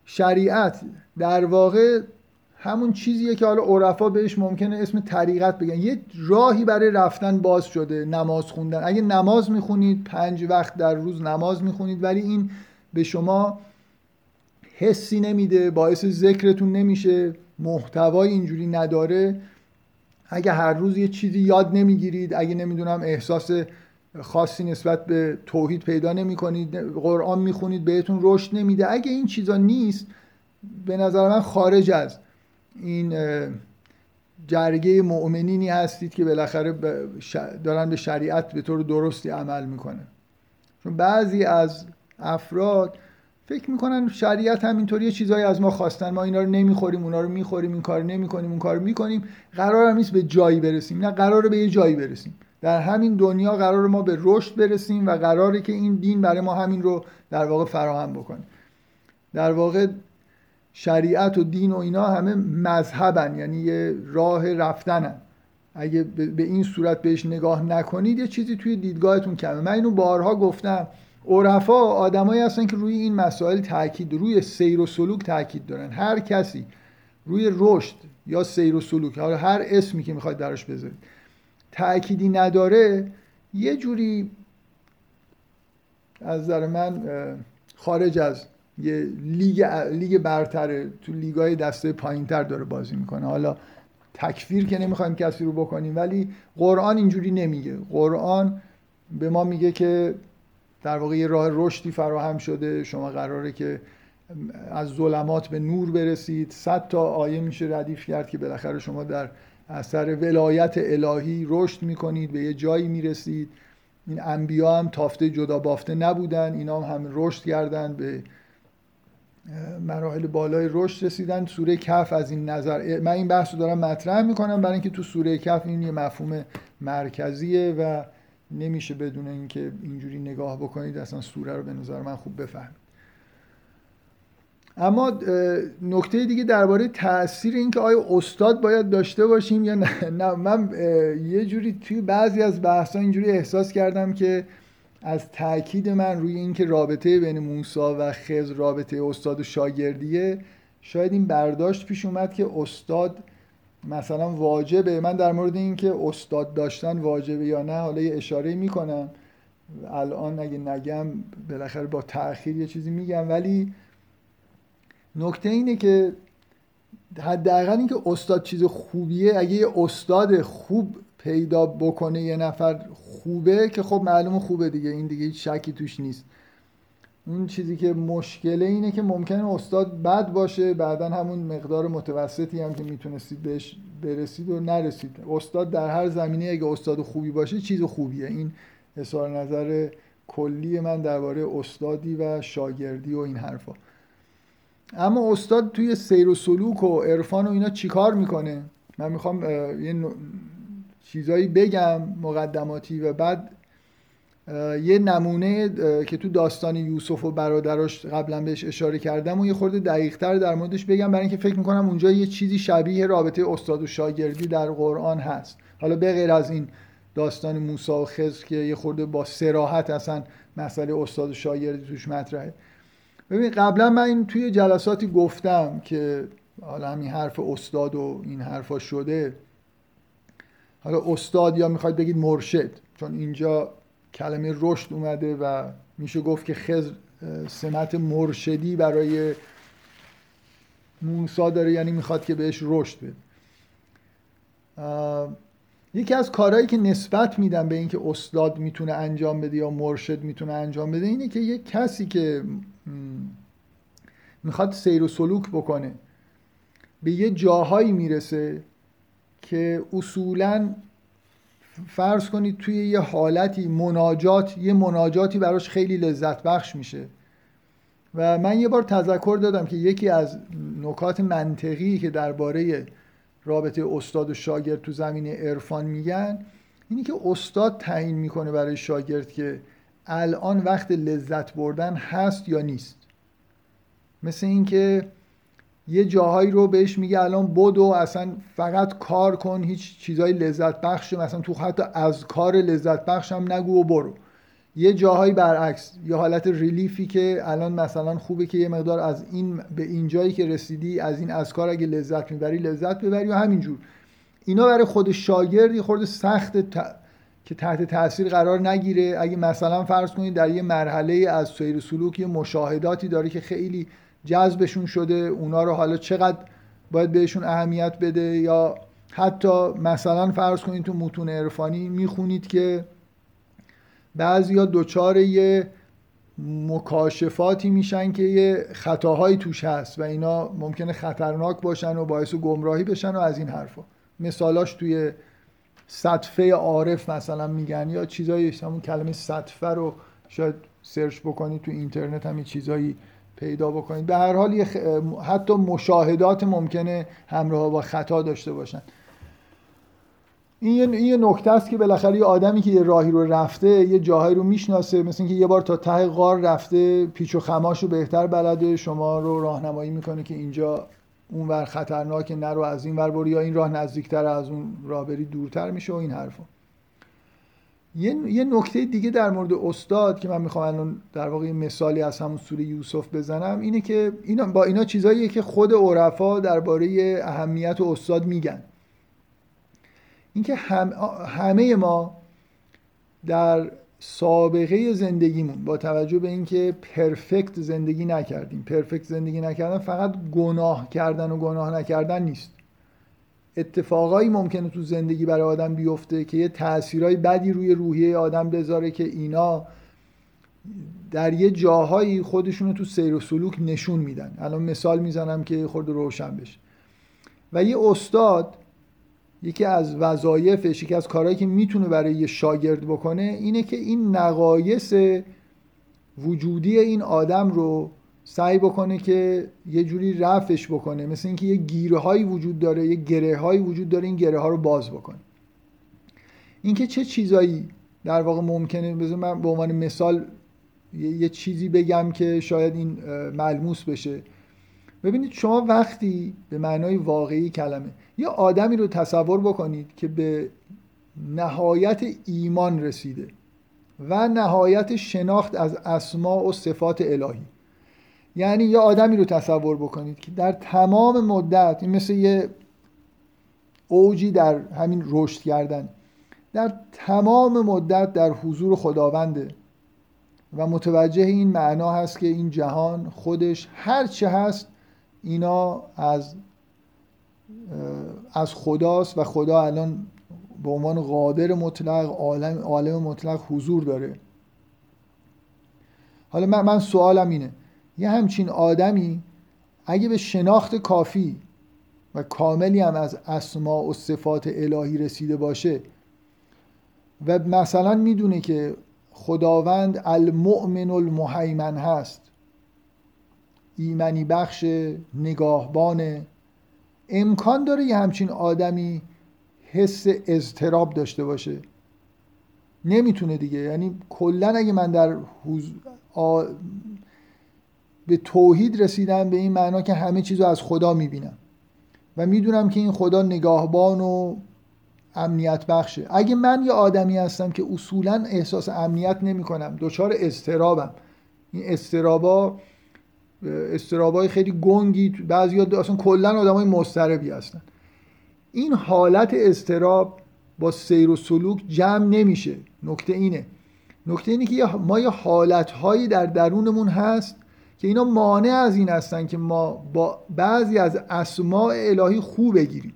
شریعت در واقع همون چیزیه که حالا عرفا بهش ممکنه اسم طریقت بگن. یه راهی برای رفتن باز شده نماز خوندن. اگه نماز می‌خونید پنج وقت در روز نماز می‌خونید ولی این به شما حسی نمیده باعث ذکرتون نمیشه. محتوای اینجوری نداره اگه هر روز یه چیزی یاد نمی‌گیرید اگه نمی‌دونم احساس خاصی نسبت به توحید پیدا نمی کنید قرآن می‌خونید بهتون رشد نمیده اگه این چیزا نیست به نظر من خارج از این جرگه مؤمنینی هستید که بالاخره دارن به شریعت به طور درستی عمل می‌کنن. چون بعضی از افراد فکر می‌کنن شریعت همینطوری یه چیزایی از ما خواستن. ما اینا رو نمی‌خوریم اونا رو می‌خوریم این کار نمی‌کنیم اون کار می‌کنیم. قرار هم نیست به جایی برسیم. نه قرار به یه جایی برسیم. در همین دنیا قرار ما به رشد برسیم و قراره که این دین برای ما همین رو در واقع فراهم بکنه. در واقع شریعت و دین و اینا همه مذهبن یعنی یه راه رفتنن. اگه به این صورت بهش نگاه نکنید یه چیزی توی دیدگاهتون کمه. من اینو بارها گفتم. عرفا آدمایی هستن که روی این مسائل تاکید روی سیر و سلوک تاکید دارن. هر کسی روی رشد یا سیر و سلوک حالا هر اسمی که می‌خواید درش بذارید تأکیدی نداره یه جوری از نظر من خارج از یه لیگ لیگ برتره تو لیگای دسته پایینتر داره بازی می‌کنه. حالا تکفیر که نمی‌خوایم کسی رو بکنیم ولی قرآن اینجوری نمیگه. قرآن به ما میگه که در واقع یه راه رشدی فراهم شده. شما قراره که از ظلمات به نور برسید. صد تا آیه میشه ردیف کرد که بالاخره شما در اثر ولایت الهی رشد می‌کنید به یه جایی می‌رسید. این انبیا هم تافته جدا بافته نبودن. اینا هم, هم رشد کردن به مراحل بالای رشد رسیدن. سوره کف از این نظر من این بحث رو دارم مطرح می‌کنم. برای اینکه تو سوره کف این یه مفهوم مرکزیه و نمیشه بدون اینکه اینجوری نگاه بکنید اصلا سوره رو به نظر من خوب بفهمید اما نکته دیگه درباره تاثیر اینکه آیا استاد باید داشته باشیم یا نه, نه من یه جوری توی بعضی از بحثا اینجوری احساس کردم که از تاکید من روی اینکه رابطه بین موسا و خز رابطه استاد و شاگردیه شاید این برداشت پیش اومد که استاد مثلا واجبه. من در مورد اینکه استاد داشتن واجبه یا نه حالا یه اشاره می‌کنم. الان اگه نگم بالاخره با تاخیر یه چیزی میگم. ولی نکته اینه که حداقل اینکه استاد چیز خوبیه اگه یه استاد خوب پیدا بکنه یه نفر خوبه که خب معلومه خوبه دیگه. این دیگه هیچ شکی توش نیست. اون چیزی که مشکله اینه که ممکنه استاد بد باشه بعدا همون مقدار متوسطی هم که می‌تونستید بهش برسید و نرسید. استاد در هر زمینه اگه استاد خوبی باشه چیز خوبیه. این اظهار نظر کلی من درباره استادی و شاگردی و این حرفا. اما استاد توی سیر و سلوک و عرفان و اینا چیکار می‌کنه؟ من می‌خوام یه چیزایی بگم مقدماتی و بعد یه نمونه که تو داستان یوسف و برادراش قبلا بهش اشاره کردم و یه خورده دقیقتر در موردش بگم برای اینکه فکر می‌کنم اونجا یه چیزی شبیه رابطه استاد و شاگردی در قرآن هست. حالا به غیر از این داستان موسی و خضر که یه خورده با سراحت اصلا مسئله استاد و شاگردی توش مطرحه. ببین قبلا من این توی جلساتی گفتم که حالا همین حرف استاد و این حرفا شده. حالا استاد یا می‌خواید بگید مرشد چون اینجا کلمه رشد اومده و میشه گفت که خضر سمت مرشدی برای موسا داره یعنی می‌خواد که بهش رشد بده. یکی از کارهایی که نسبت میدم به اینکه استاد می‌تونه انجام بده یا مرشد می‌تونه انجام بده اینه که یک کسی که می‌خواد سیر و سلوک بکنه به یه جاهایی می‌رسه که اصولا فرض کنید توی یه حالتی مناجات یه مناجاتی براش خیلی لذت بخش میشه. و من یه بار تذکر دادم که یکی از نکات منطقی که درباره رابطه استاد و شاگرد تو زمینه عرفان میگن اینی که استاد تعیین می‌کنه برای شاگرد که الان وقت لذت بردن هست یا نیست. مثل اینکه یه جاهایی رو بهش میگه الان بدو اصلا فقط کار کن هیچ چیزای لذت بخش مثلا تو حتی از کار لذت بخش هم نگو و برو. یه جاهایی برعکس یه حالت ریلیفی که الان مثلا خوبه که یه مقدار از این به این جایی که رسیدی از این از کار اگه لذت می‌بری لذت ببری و همینجور. اینا برای خود شاگردی خورده سخت که تحت تاثیر قرار نگیره. اگه مثلا فرض کنید در یه مرحله از سیر سلوک یه مشاهداتی داره که خیلی جذبشون شده اونا رو حالا چقدر باید بهشون اهمیت بده؟ یا حتی مثلا فرض کنید تو متون عرفانی می‌خونید که بعضیا دچار یه مکاشفاتی میشن که یه خطاهایی توش هست و اینا ممکنه خطرناک باشن و باعث گمراهی بشن و از این حرفا. مثالاش توی سطفه عارف مثلا میگن یا چیزایی همون کلمه سطفه رو شاید سرچ بکنید تو اینترنت هم چیزایی پیدا بکنید. به هر حال حتی مشاهدات ممکنه همراه با خطا داشته باشن. این یه نکته است که بالاخره یه آدمی که یه راهی رو رفته یه جاهایی رو می‌شناسه مثل اینکه یه بار تا ته غار رفته پیچ و خماش رو بهتر بلده شما رو راهنمایی می‌کنه که اینجا اون ور خطرناک نرو از این ور برو یا این راه نزدیکتر از اون راه بری دورتر میشه و این حرفا. یه, یه نکته دیگه در مورد استاد که من می‌خوام الان در واقع مثالی از همون سوره یوسف بزنم اینه که اینا با اینا چیزاییه که خود عرفا درباره اهمیت و استاد میگن. اینکه هم همه ما در سابقه زندگیمون با توجه به اینکه پرفکت زندگی نکردیم. پرفکت زندگی نکردن فقط گناه کردن و گناه نکردن نیست. اتفاقایی ممکنه تو زندگی برای آدم بیفته که یه تاثیرهای بدی روی روحیه آدم بذاره که اینا در یه جاهایی خودشونو تو سیر و سلوک نشون میدن. الان مثال می‌زنم که خورد روشن بشه. و یه استاد یکی از وظایفش یکی از کارهایی که می‌تونه برای یه شاگرد بکنه اینه که این نقایص وجودی این آدم رو سعی بکنه که یه جوری رفش بکنه. مثل اینکه یه گیره هایی وجود داره یه گره هایی وجود داره این گره ها رو باز بکنه. اینکه چه چیزایی در واقع ممکنه؟ بذار من به عنوان مثال یه چیزی بگم که شاید این ملموس بشه. ببینید شما وقتی به معنای واقعی کلمه یه آدمی رو تصور بکنید که به نهایت ایمان رسیده و نهایت شناخت از اسماع و صفات الهی. یعنی یه آدمی رو تصور بکنید که در تمام مدت این مثل یه اوجی در همین رشد کردن در تمام مدت در حضور خداونده و متوجه این معنا هست که این جهان خودش هر چه هست اینا از از خداست و خدا الان به عنوان قادر مطلق عالم عالم مطلق حضور داره. حالا من, من سوالم اینه یه همچین آدمی اگه به شناخت کافی و کاملی هم از اسما و صفات الهی رسیده باشه و مثلا می‌دونه که خداوند المؤمن المهیمن هست ایمنی بخش نگاهبان امکان داره یه همچین آدمی حس اضطراب داشته باشه. نمی‌تونه دیگه. یعنی کلا اگه من در حوز... به توحید رسیدم به این معنا که همه چیز رو از خدا می‌بینم و می‌دونم که این خدا نگاهبان و امنیت بخشه. اگه من یه آدمی هستم که اصولا احساس امنیت نمی کنم دچار استرابم این استرابا استرابای خیلی گنگی بعضی اصلا کلا آدم های مستربی هستن. این حالت استراب با سیر و سلوک جمع نمیشه. نکته اینه. نکته اینه که ما یه حالت هایی در درونمون هست که اینا مانع از این هستن که ما با بعضی از اسماع الهی خوب بگیریم.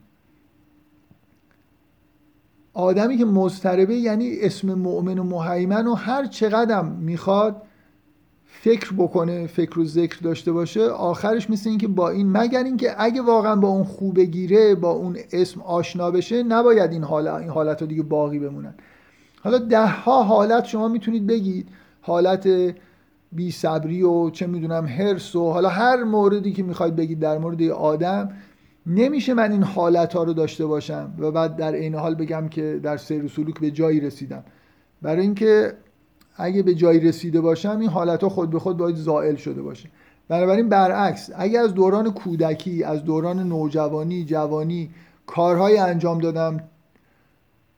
آدمی که مضطربه یعنی اسم مؤمن و مهیمن و هر چقدر می‌خواد فکر بکنه فکر و ذکر داشته باشه آخرش مثل اینکه با این مگر اینکه اگه واقعا با اون خوب گیره با اون اسم آشنا بشه نباید این حالت این حالت رو دیگه باقی بمونن. حالا ده ها حالت شما می‌تونید بگید حالت بی صبری و چه می‌دونم هرس و حالا هر موردی که می‌خواید بگید در مورد آدم نمیشه من این حالت ها رو داشته باشم و بعد در این حال بگم که در سیر و سلوک به جایی رسیدم. برای اینکه اگه به جایی رسیده باشم این حالت ها خود به خود باید زائل شده باشه. بنابراین برعکس اگه از دوران کودکی از دوران نوجوانی جوانی کارهای انجام دادم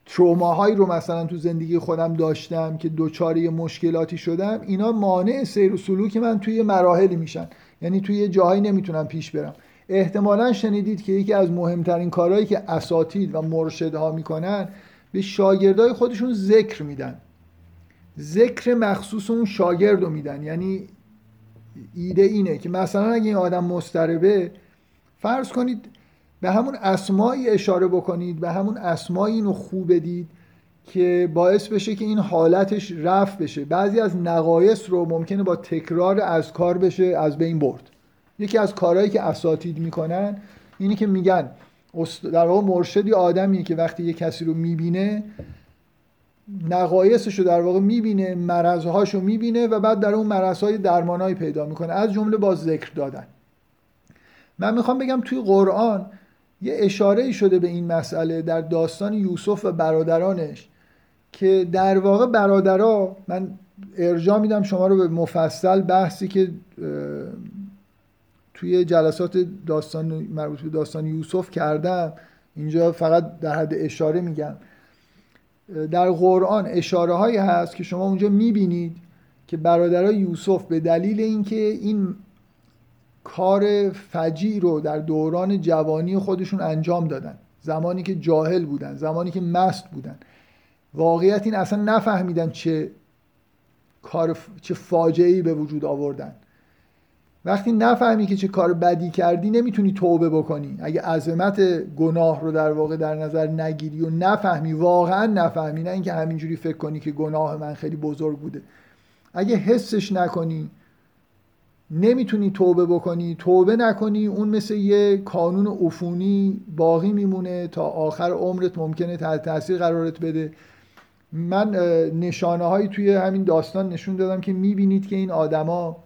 تروماهایی رو مثلا تو زندگی خودم داشتم که دوچار مشکلاتی شدم اینا مانع سیر و سلوک من توی مراحلی میشن. یعنی توی جاهایی نمی‌تونم پیش برم. احتمالا شنیدید که یکی از مهمترین کارهایی که اساتید و مرشدها می‌کنن به شاگردای خودشون ذکر میدن. ذکر مخصوص اون شاگرد رو میدن. یعنی ایده اینه که مثلا اگه این آدم مستربه فرض کنید به همون اسمایی اشاره بکنید به همون اسمایی اینو خوب بدید که باعث بشه که این حالتش رفت بشه. بعضی از نقایص رو ممکنه با تکرار از کار بشه از بین برد. یکی از کارهایی که اساتید می‌کنن اینی که میگن در واقع مرشدی آدمی که وقتی یه کسی رو می‌بینه نقایصش رو در واقع می‌بینه مرضهاش رو می‌بینه و بعد در اون مرضهای درمانهایی پیدا می‌کنه. از جمله با ذکر دادن. من می‌خوام بگم توی قرآن یه اشاره شده به این مسئله در داستان یوسف و برادرانش که در واقع برادرها من ارجاع میدم شما رو به مفصل بحثی که توی جلسات داستان مربوط به داستان یوسف کردم اینجا فقط در حد اشاره میگم. در قرآن اشاره هایی هست که شما اونجا می‌بینید که برادرای یوسف به دلیل اینکه این کار فجی رو در دوران جوانی خودشون انجام دادن. زمانی که جاهل بودن زمانی که مست بودن. واقعیت این اصلا نفهمیدن چه کار چه فاجعه به وجود آوردن. وقتی نفهمی که چه کار بدی کردی نمی‌تونی توبه بکنی. اگه عظمت گناه رو در واقع در نظر نگیری و نفهمی واقعا نفهمی نه اینکه همینجوری فکر کنی که گناه من خیلی بزرگ بوده. اگه حسش نکنی نمی‌تونی توبه بکنی توبه نکنی اون مثل یه کانون عفونی باقی میمونه تا آخر عمرت ممکنه تحت تاثیر قرارت بده. من نشانه هایی توی همین داستان نشون دادم که می‌بینید که این آدما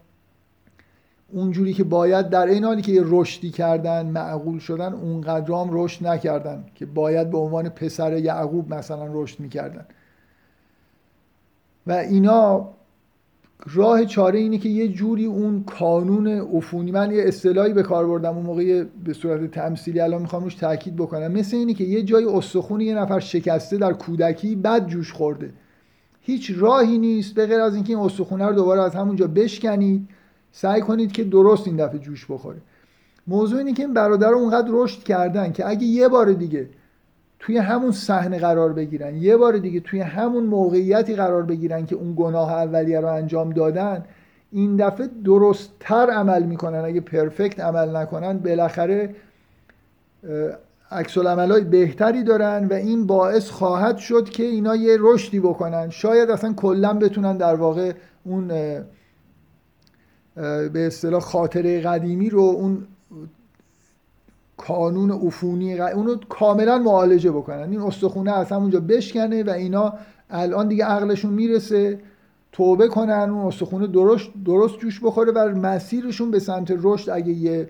اونجوری که باید در این حالی که رشدی کردن معقول شدن اونقدر هم رشد نکردن که باید به عنوان پسر یعقوب مثلا رشد می‌کردن. و اینا راه چاره اینه که یه جوری اون کانون عفونی من یه اصطلاحی به کار بردم اون موقع به صورت تمثیلی الان می‌خوام روش تاکید بکنم. مثل اینه که یه جای استخون یه نفر شکسته در کودکی بد جوش خورده. هیچ راهی نیست به غیر از اینکه این استخونه رو دوباره از همونجا بشکنید. سعی کنید که درست این دفعه جوش بخوره. موضوع اینه که این برادر اونقدر رشد کردن که اگه یه بار دیگه توی همون صحنه قرار بگیرن. یه بار دیگه توی همون موقعیتی قرار بگیرن که اون گناه اولیه رو انجام دادن این دفعه درستتر عمل می‌کنن. اگه پرفکت عمل نکنن بالاخره عکس های بهتری دارن و این باعث خواهد شد که اینا یه رشدی بکنن. شاید اصلا کلا بتونن در واقع اون به اصطلاح خاطره قدیمی رو اون کانون عفونی اونو کاملا معالجه بکنن. این استخونه از همونجا بشکنه و اینا الان دیگه عقلشون می‌رسه توبه کنن اون استخونه درست درست جوش بخوره و مسیرشون به سمت رشد. اگه یه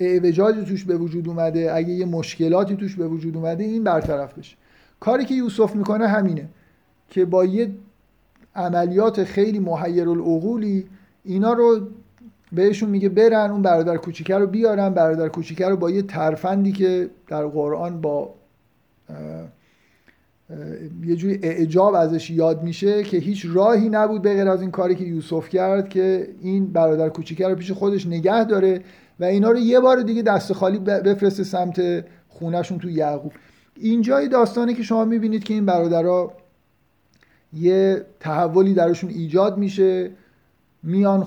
اعوجاجی توش به وجود اومده اگه یه مشکلاتی توش به وجود اومده این برطرف بشه. کاری که یوسف می‌کنه همینه که با یه عملیات خیلی محیر العقولی اینا رو بهشون میگه برن اون برادر کوچیکه رو بیارن. برادر کوچیکه رو با یه ترفندی که در قرآن با یه جوری اعجاب ازش یاد میشه که هیچ راهی نبود به غیر از این کاری که یوسف کرد که این برادر کوچیکه رو پیش خودش نگه داره و اینا رو یه بار دیگه دست خالی بفرسته سمت خونهشون تو یعقوب. اینجای داستانه که شما می‌بینید که این برادرها یه تحولی درشون ایجاد میشه. میان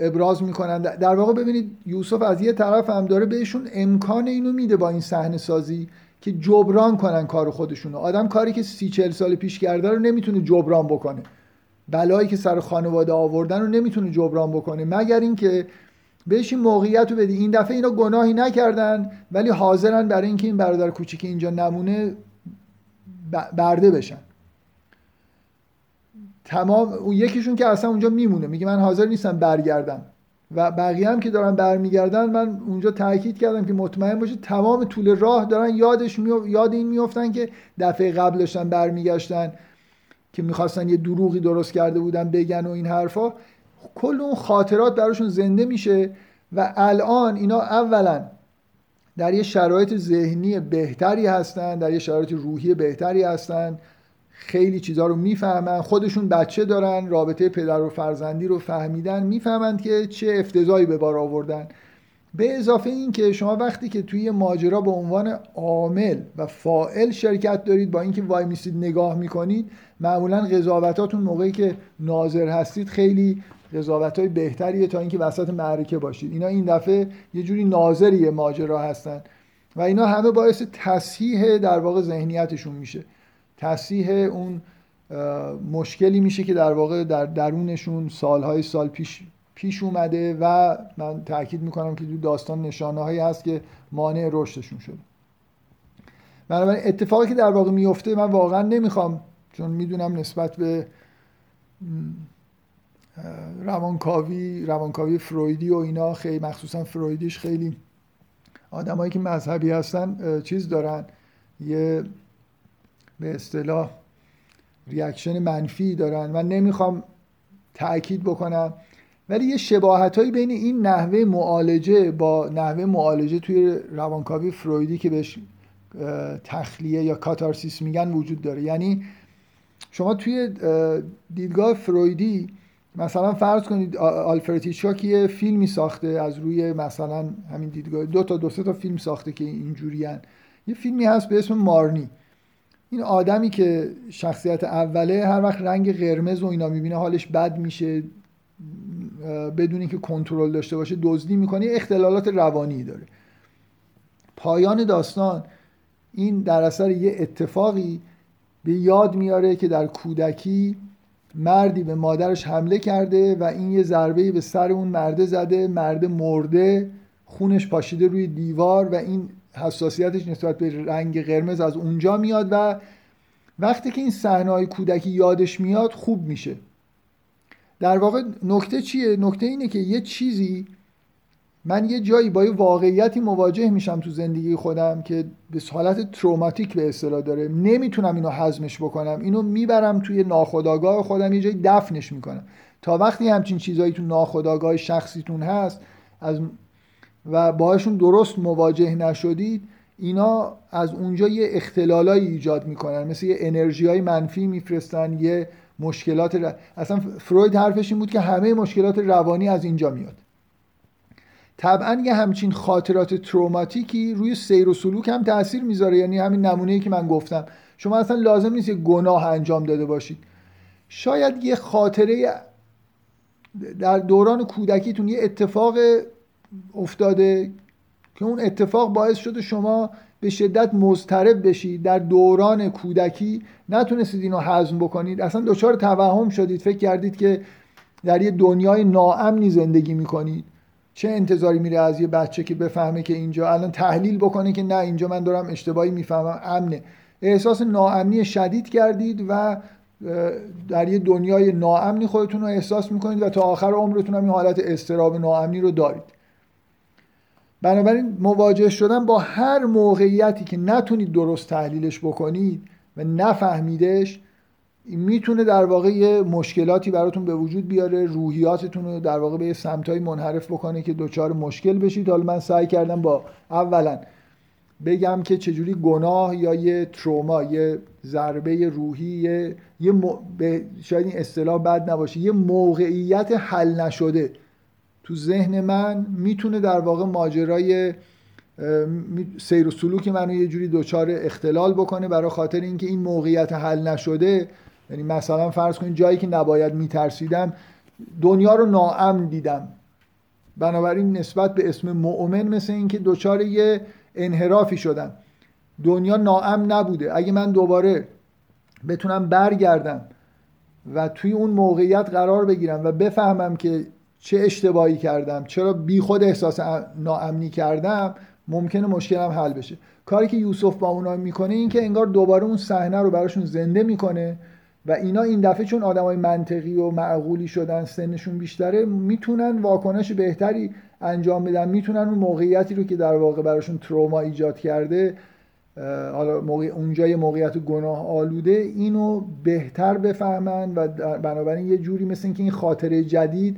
ابراز می‌کنن. در واقع ببینید یوسف از یه طرف هم داره بهشون امکان اینو میده با این صحنه سازی که جبران کنن کار خودشونو. آدم کاری که سی چل سال پیش کرده رو نمی‌تونه جبران بکنه. بلایی که سر خانواده آوردن رو نمی‌تونه جبران بکنه. مگر اینکه بهش این موقعیت رو بدی. این دفعه اینا گناهی نکردن ولی حاضرن برای اینکه این برادر کوچیک اینجا نمونه برده بشن. تمام اون یکیشون که اصلا اونجا میمونه میگه من حاضر نیستم برگردم. و بقیه هم که دارن برمیگردن من اونجا تاکید کردم که مطمئن باشه تمام طول راه دارن یادش یاد این میفتن که دفعه قبل داشتن برمیگشتن که می‌خواستن یه دروغی درست کرده بودن بگن و این حرفا. کل اون خاطرات براشون زنده میشه و الان اینا اولا در یه شرایط ذهنی بهتری هستن در یه شرایط روحی بهتری هستن. خیلی چیزها رو می‌فهمن خودشون بچه دارن رابطه پدر و فرزندی رو فهمیدن می‌فهمند که چه افتضایی به بار آوردن. به اضافه این که شما وقتی که توی ماجرا به عنوان عامل و فائل شرکت دارید با اینکه وای میسید نگاه می‌کنید معمولا قضاوتاتون موقعی که ناظر هستید خیلی قضاوت های بهتریه تا اینکه وسط معرکه باشید. اینا این دفعه یه جوری ناظری ماجرا هستن و اینا همه باعث تصحیح در واقع ذهنیتشون میشه. تصحیح اون مشکلی میشه که در واقع در درونشون سالهای سال پیش پیش اومده و من تاکید می‌کنم که تو داستان نشانه هایی هست که مانع رشدشون شده. بنابراین اتفاقی که در واقع میفته من واقعا نمی‌خوام چون می‌دونم نسبت به روانکاوی روانکاوی فرویدی و اینا خیلی مخصوصا فرویدیش خیلی آدمایی که مذهبی هستن چیز دارن. یه به اصطلاح ریاکشن منفی دارن من نمی‌خوام تاکید بکنم. ولی یه شباهت هایی بین این نحوه معالجه با نحوه معالجه توی روانکاوی فرویدی که بهش تخلیه یا کاتارسیس میگن وجود داره. یعنی شما توی دیدگاه فرویدی مثلا فرض کنید آلفرد هیچکاک یه فیلمی ساخته از روی مثلا همین دیدگاه دو تا دو سه تا فیلم ساخته که اینجوری یه فیلمی هست به اسم مارنی. این آدمی که شخصیت اوله هر وقت رنگ قرمز و اینا می‌بینه حالش بد میشه بدون اینکه کنترل داشته باشه دزدی می‌کنه اختلالات روانی داره. پایان داستان این در اثر یه اتفاقی به یاد میاره که در کودکی مردی به مادرش حمله کرده و این یه ضربه به سر اون مرده زده مرده مرده خونش پاشیده روی دیوار و این حساسیتش نسبت به رنگ قرمز از اونجا میاد و وقتی که این صحنه کودکی یادش میاد خوب میشه. در واقع نکته چیه؟ نکته اینه که یه چیزی من یه جایی با یه واقعیتی مواجه میشم تو زندگی خودم که به حالت تروماتیک به اصطلاح داره. نمی‌تونم اینو حزمش بکنم. اینو می‌برم توی ناخودآگاه خودم یه جایی دفنش می‌کنم. تا وقتی همچین چیزایی تو ناخودآگاه شخصیتون هست از و باهاشون درست مواجه نشدید اینا از اونجا یه اختلالایی ایجاد می‌کنن مثل یه انرژی های منفی میفرستن یه مشکلات ر... اصلا فروید حرفش این بود که همه مشکلات روانی از اینجا میاد. طبعا یه همچین خاطرات تروماتیکی روی سیر و سلوک هم تاثیر می‌ذاره یعنی همین نمونه‌ای که من گفتم. شما اصلا لازم نیست یه گناه انجام داده باشید. شاید یه خاطره در دوران کودکیتون یه اتفاق افتاده که اون اتفاق باعث شده شما به شدت مضطرب بشید در دوران کودکی. نتونستید اینو هضم بکنید. اصلا دچار توهم شدید. فکر کردید که در یه دنیای ناامنی زندگی می‌کنید. چه انتظاری میره از یه بچه که بفهمه که اینجا الان تحلیل بکنه که نه اینجا من دارم اشتباهی می‌فهمم. امنه. احساس ناامنی شدید کردید و در یه دنیای ناامنی خودتون رو احساس می‌کنید و تا آخر عمرتون هم این حالت استراب ناامنی رو دارید. بنابراین مواجه شدن با هر موقعیتی که نتونید درست تحلیلش بکنید و نفهمیدش می‌تونه در واقع یه مشکلاتی براتون به وجود بیاره روحیاتتون رو در واقع به یه سمتایی منحرف بکنه که دچار مشکل بشید. حالا من سعی کردم با اولا بگم که چجوری گناه یا یه تروما یه ضربه روحی یه, یه به شاید این اصطلاح بد نباشه یه موقعیت حل نشده تو ذهن من می‌تونه در واقع ماجرای سیر و سلوک منو یه جوری دچار اختلال بکنه برای خاطر اینکه این موقعیت حل نشده. یعنی مثلا فرض کنید جایی که نباید میترسیدم دنیا رو ناامن دیدم. بنابراین نسبت به اسم مؤمن مثل اینکه دچار یه انحرافی شدم. دنیا ناامن نبوده. اگه من دوباره بتونم برگردم و توی اون موقعیت قرار بگیرم و بفهمم که چه اشتباهی کردم چرا بی خود احساس ناامنی کردم ممکنه مشکلم حل بشه. کاری که یوسف با اونا می‌کنه این که انگار دوباره اون صحنه رو براشون زنده می‌کنه و اینا این دفعه چون آدمای منطقی و معقولی شدن سنشون بیشتره می‌تونن واکنش بهتری انجام بدن می‌تونن اون موقعیتی رو که در واقع براشون تروما ایجاد کرده حالا موقع اونجا یه موقعیت گناه آلوده اینو بهتر بفهمن و بنابراین یه جوری مثل اینکه این خاطره جدید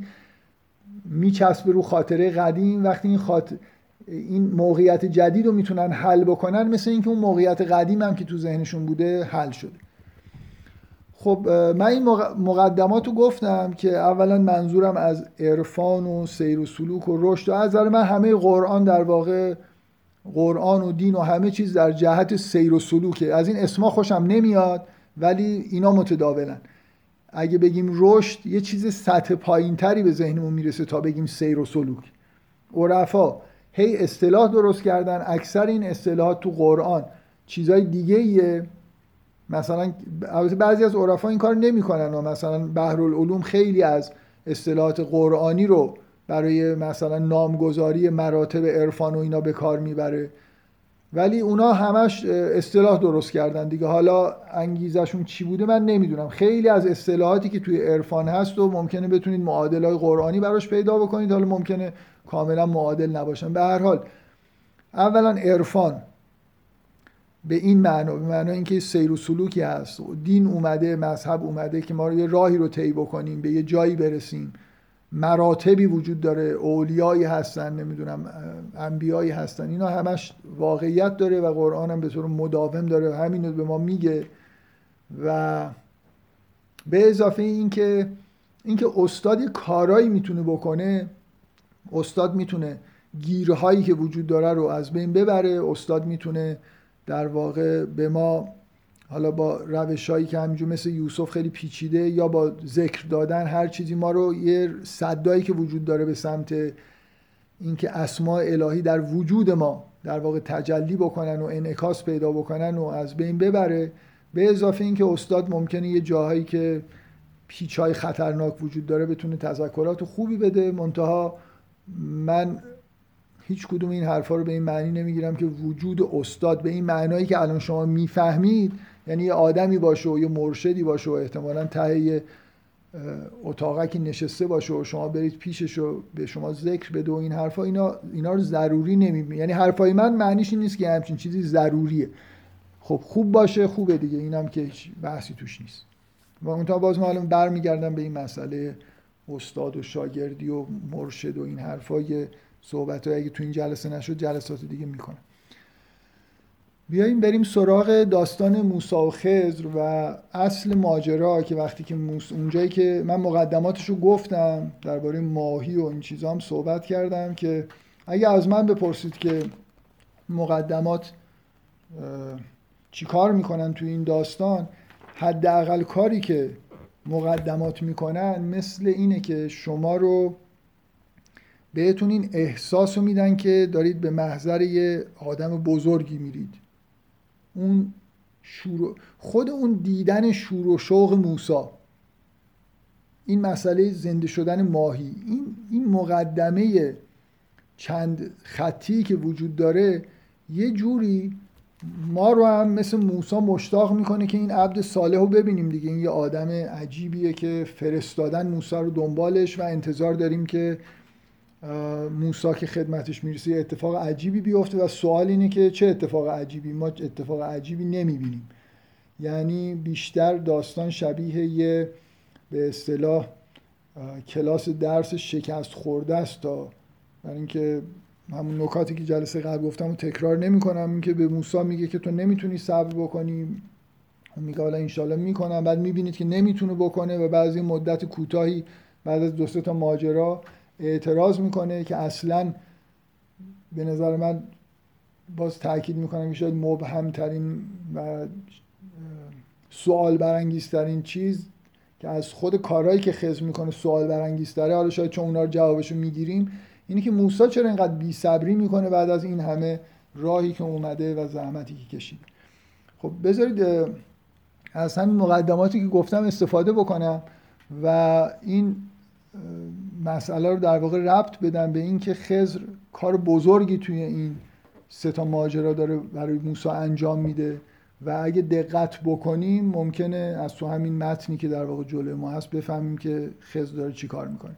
میچسبه رو خاطره قدیم وقتی این خاطر این موقعیت جدید رو می‌تونن حل بکنن مثل اینکه اون موقعیت قدیم هم که تو ذهنشون بوده حل شده. خب من این مقدمات رو گفتم که اولا منظورم از عرفان و سیر و سلوک و رشد و از من همه قرآن در واقع قرآن و دین و همه چیز در جهت سیر و سلوکه. از این اسما خوشم نمیاد ولی اینا متداولن. اگه بگیم رشد یه چیز سطح پایین تری به ذهنمون می‌رسه تا بگیم سیر و سلوک. عرفا هی اصطلاح درست کردن اکثر این اصطلاحات تو قرآن چیزای دیگه ایه مثلا بعضی از عرفا این کار نمی‌کنن و مثلا بحرالعلوم خیلی از اصطلاحات قرآنی رو برای مثلا نامگذاری مراتب عرفان و اینا به کار می‌بره. ولی اونا همش اصطلاح درست کردن دیگه. حالا انگیزشون چی بوده من نمی‌دونم. خیلی از اصطلاحاتی که توی عرفان هست و ممکنه بتونید معادلای قرآنی براش پیدا بکنید. حالا ممکنه کاملا معادل نباشن. به هر حال اولا عرفان به این معنا به معنا اینکه سیر و سلوکی هست. دین اومده مذهب اومده که ما رو یه راهی رو طی بکنیم به یه جایی برسیم. مراتبی وجود داره اولیایی هستن نمی‌دونم انبیایی هستن اینا همش واقعیت داره و قرآن هم به طور مداوم داره همین به ما میگه و به اضافه اینکه اینکه استاد یه کارایی می‌تونه بکنه استاد می‌تونه گیرهایی که وجود داره رو از بین ببره استاد می‌تونه در واقع به ما حالا با روش هایی که همینجور مثل یوسف خیلی پیچیده یا با ذکر دادن هر چیزی ما رو یه صدایی که وجود داره به سمت اینکه اسماء الهی در وجود ما در واقع تجلی بکنن و انعکاس پیدا بکنن و از بین ببره به اضافه اینکه استاد ممکنه یه جاهایی که پیچ های خطرناک وجود داره بتونه تذکرات خوبی بده. منتها من هیچ کدوم این حرفا رو به این معنی نمی‌گیرم که وجود استاد به این معنایی که الان شما می‌فهمید یعنی یه آدمی باشه و یه مرشدی باشه و احتمالا ته اتاقکی نشسته باشه و شما برید پیشش و به شما ذکر بده و این حرفا اینا اینا رو ضروری نمی‌بینی یعنی حرفای من معنیش این نیست که همچین چیزی ضروریه. خب خوب باشه خوبه دیگه اینم که بحثی توش نیست. و اون تا باز معلوم برمیگردم به این مسئله استاد و شاگردی و مرشد و این حرفای صحبت اگه تو این جلسه نشد جلسات دیگه می‌کنم. بیاییم بریم سراغ داستان موسا و خزر و اصل ماجرا که وقتی که موس... اونجایی که من مقدماتش رو گفتم درباره ماهی و این چیزا هم صحبت کردم که اگه از من بپرسید که مقدمات چی کار می‌کنن تو این داستان حداقل کاری که مقدمات می‌کنن مثل اینه که شما رو بهتون این احساس رو میدن که دارید به محضر یه آدم بزرگی میرید. اون شور خود اون دیدن شور و شوق موسا. این مسئله زنده شدن ماهی. این, این مقدمه چند خطی که وجود داره یه جوری ما رو هم مثل موسا مشتاق می‌کنه که این عبد صالح رو ببینیم دیگه. این یه آدم عجیبیه که فرستادن موسا رو دنبالش و انتظار داریم که موسا که خدمتش می‌رسه یه اتفاق عجیبی بیفته و سوال اینه که چه اتفاق عجیبی؟ ما اتفاق عجیبی نمی‌بینیم. یعنی بیشتر داستان شبیه یه به اصطلاح کلاس درس شکست خورده است تا برای اینکه همون نکاتی که جلسه قبل گفتم و تکرار نمی کنم این که به موسی میگه که تو نمی‌تونی صبر بکنی. میگه حالا انشالله می‌کنم. بعد می‌بینید که نمی‌تونه بکنه و بعضی مدت کوتاهی بعد از دو تا ماجرا اعتراض می‌کنه که اصلا به نظر من باز تاکید می‌کنم که شاید مبهم ترین و سوال برانگیزترین چیز که از خود کارهایی که خزم می‌کنه سوال برانگیزتره حالا شاید چون اونا رو جوابشو می‌گیریم اینه که موسی چرا اینقدر بی صبری می‌کنه بعد از این همه راهی که اومده و زحمتی که کشیده خب بذارید از همین مقدماتی که گفتم استفاده بکنم و این مسئله رو در واقع ربط بدم به اینکه خزر کار بزرگی توی این سه تا ماجرا داره برای موسی انجام میده و اگه دقت بکنیم ممکنه از تو همین متنی که در واقع جلوی ما هست بفهمیم که خزر داره چی کار می‌کنه.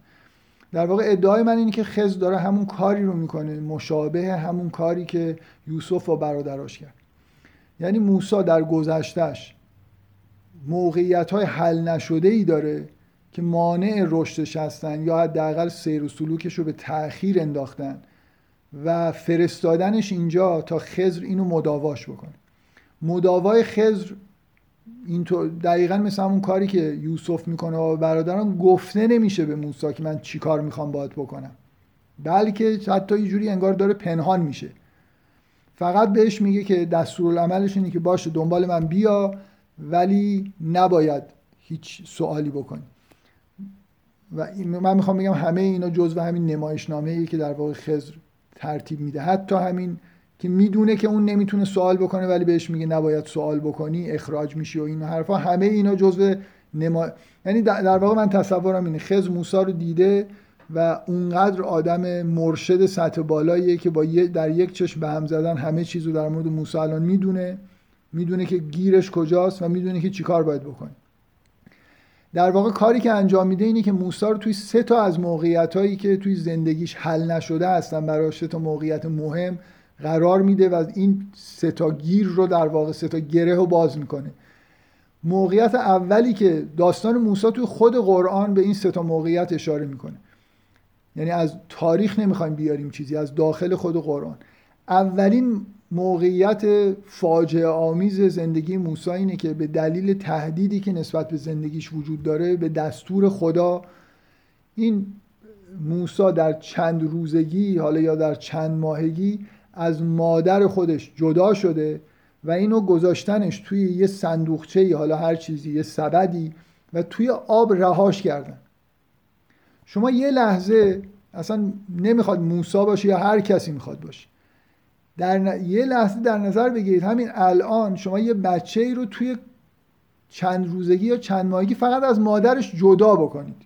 در واقع ادعای من اینه که خز داره همون کاری رو می‌کنه مشابه همون کاری که یوسف و برادراش کرد. یعنی موسا در گذشتش موقعیت های حل نشده ای داره که مانع رشدش هستن یا حداقل سیر و سلوکش رو به تأخیر انداختن و فرستادنش اینجا تا خزر اینو مداواش بکنه. مداوای خزر اینطور دقیقا مثل همون کاری که یوسف می‌کنه و برادران گفته نمیشه به موسی که من چی کار می‌خوام باید بکنم. بلکه حتی یه جوری انگار داره پنهان میشه. فقط بهش میگه که دستورالعملش اینه که باشه دنبال من بیا ولی نباید هیچ سوالی بکنی. و من می‌خوام بگم همه اینا جزو همین نمایشنامه ای که در واقع خزر ترتیب میده. حتی همین که می‌دونه که اون نمی‌تونه سوال بکنه ولی بهش میگه نباید سوال بکنی اخراج میشی و این حرفا. همه اینا جزء نما یعنی در واقع من تصورم اینه. خز موسی رو دیده و اونقدر آدم مرشد سطح بالاییه که با در یک چشم به هم زدن همه چیز رو در مورد موسی الان می‌دونه. می‌دونه که گیرش کجاست و می‌دونه که چیکار باید بکنه. در واقع کاری که انجام میده اینه که موسی رو توی سه تا از موقعیت هایی که توی زندگیش حل نشده هستن برای سه تا موقعیت مهم قرار میده و این سه تا گیر رو در واقع سه تا گره رو باز می‌کنه. موقعیت اولی که داستان موسی توی خود قرآن به این سه تا موقعیت اشاره می‌کنه. یعنی از تاریخ نمی‌خوایم بیاریم چیزی از داخل خود قرآن. اولین موقعیت فاجعه آمیز زندگی موسی اینه که به دلیل تهدیدی که نسبت به زندگیش وجود داره به دستور خدا این موسی در چند روزگی حالا یا در چند ماهگی از مادر خودش جدا شده و اینو گذاشتنش توی یه صندوقچه حالا هر چیزی یه سبدی و توی آب رهاش کردن. شما یه لحظه اصلا نمی‌خواد موسا باشه یا هر کسی می‌خواد باشه. در یه لحظه در نظر بگیرید. همین الان شما یه بچه ای رو توی چند روزگی یا چند ماهگی فقط از مادرش جدا بکنید.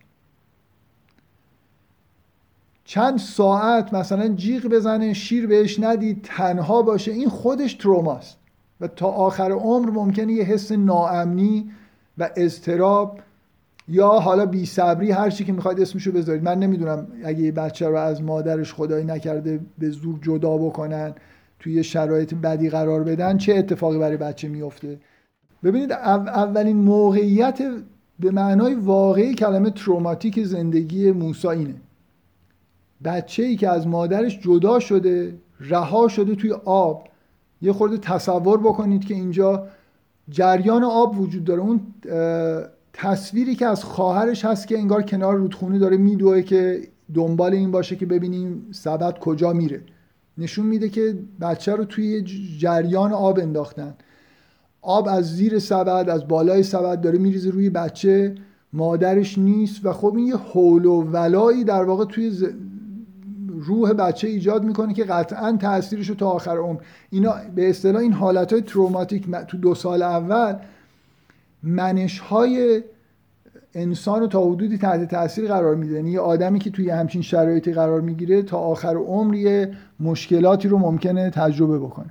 چند ساعت مثلا جیغ بزنه شیر بهش ندید تنها باشه. این خودش تروماست. و تا آخر عمر ممکنه یه حس ناامنی و اضطراب یا حالا بی صبری هر چی که می‌خواید اسمشو بذارید. من نمی‌دونم اگه یه بچه رو از مادرش خدایی نکرده به زور جدا بکنن. توی شرایط بدی قرار بدن چه اتفاقی برای بچه میفته ببینید اولین موقعیت به معنای واقعی کلمه تروماتیک زندگی موسی اینه. بچه ای که از مادرش جدا شده رها شده توی آب یه خورده تصور بکنید که اینجا جریان آب وجود داره. اون تصویری که از خواهرش هست که انگار کنار رودخونه داره میدوه که دنبال این باشه که ببینیم سبد کجا میره. نشون میده که بچه رو توی جریان آب انداختن. آب از زیر سبد از بالای سبد داره میریزه روی بچه. مادرش نیست و خب این یه حول و ولایی در واقع توی روح بچه ایجاد می‌کنه که قطعا تاثیرش رو تا آخر عمر. اینا به اصطلاح این حالت های تروماتیک تو دو سال اول منش های انسان رو تا حدودی تحت تاثیر قرار میده. یعنی یه آدمی که توی همچین شرایطی قرار می‌گیره تا آخر عمر یه مشکلاتی رو ممکنه تجربه بکنه.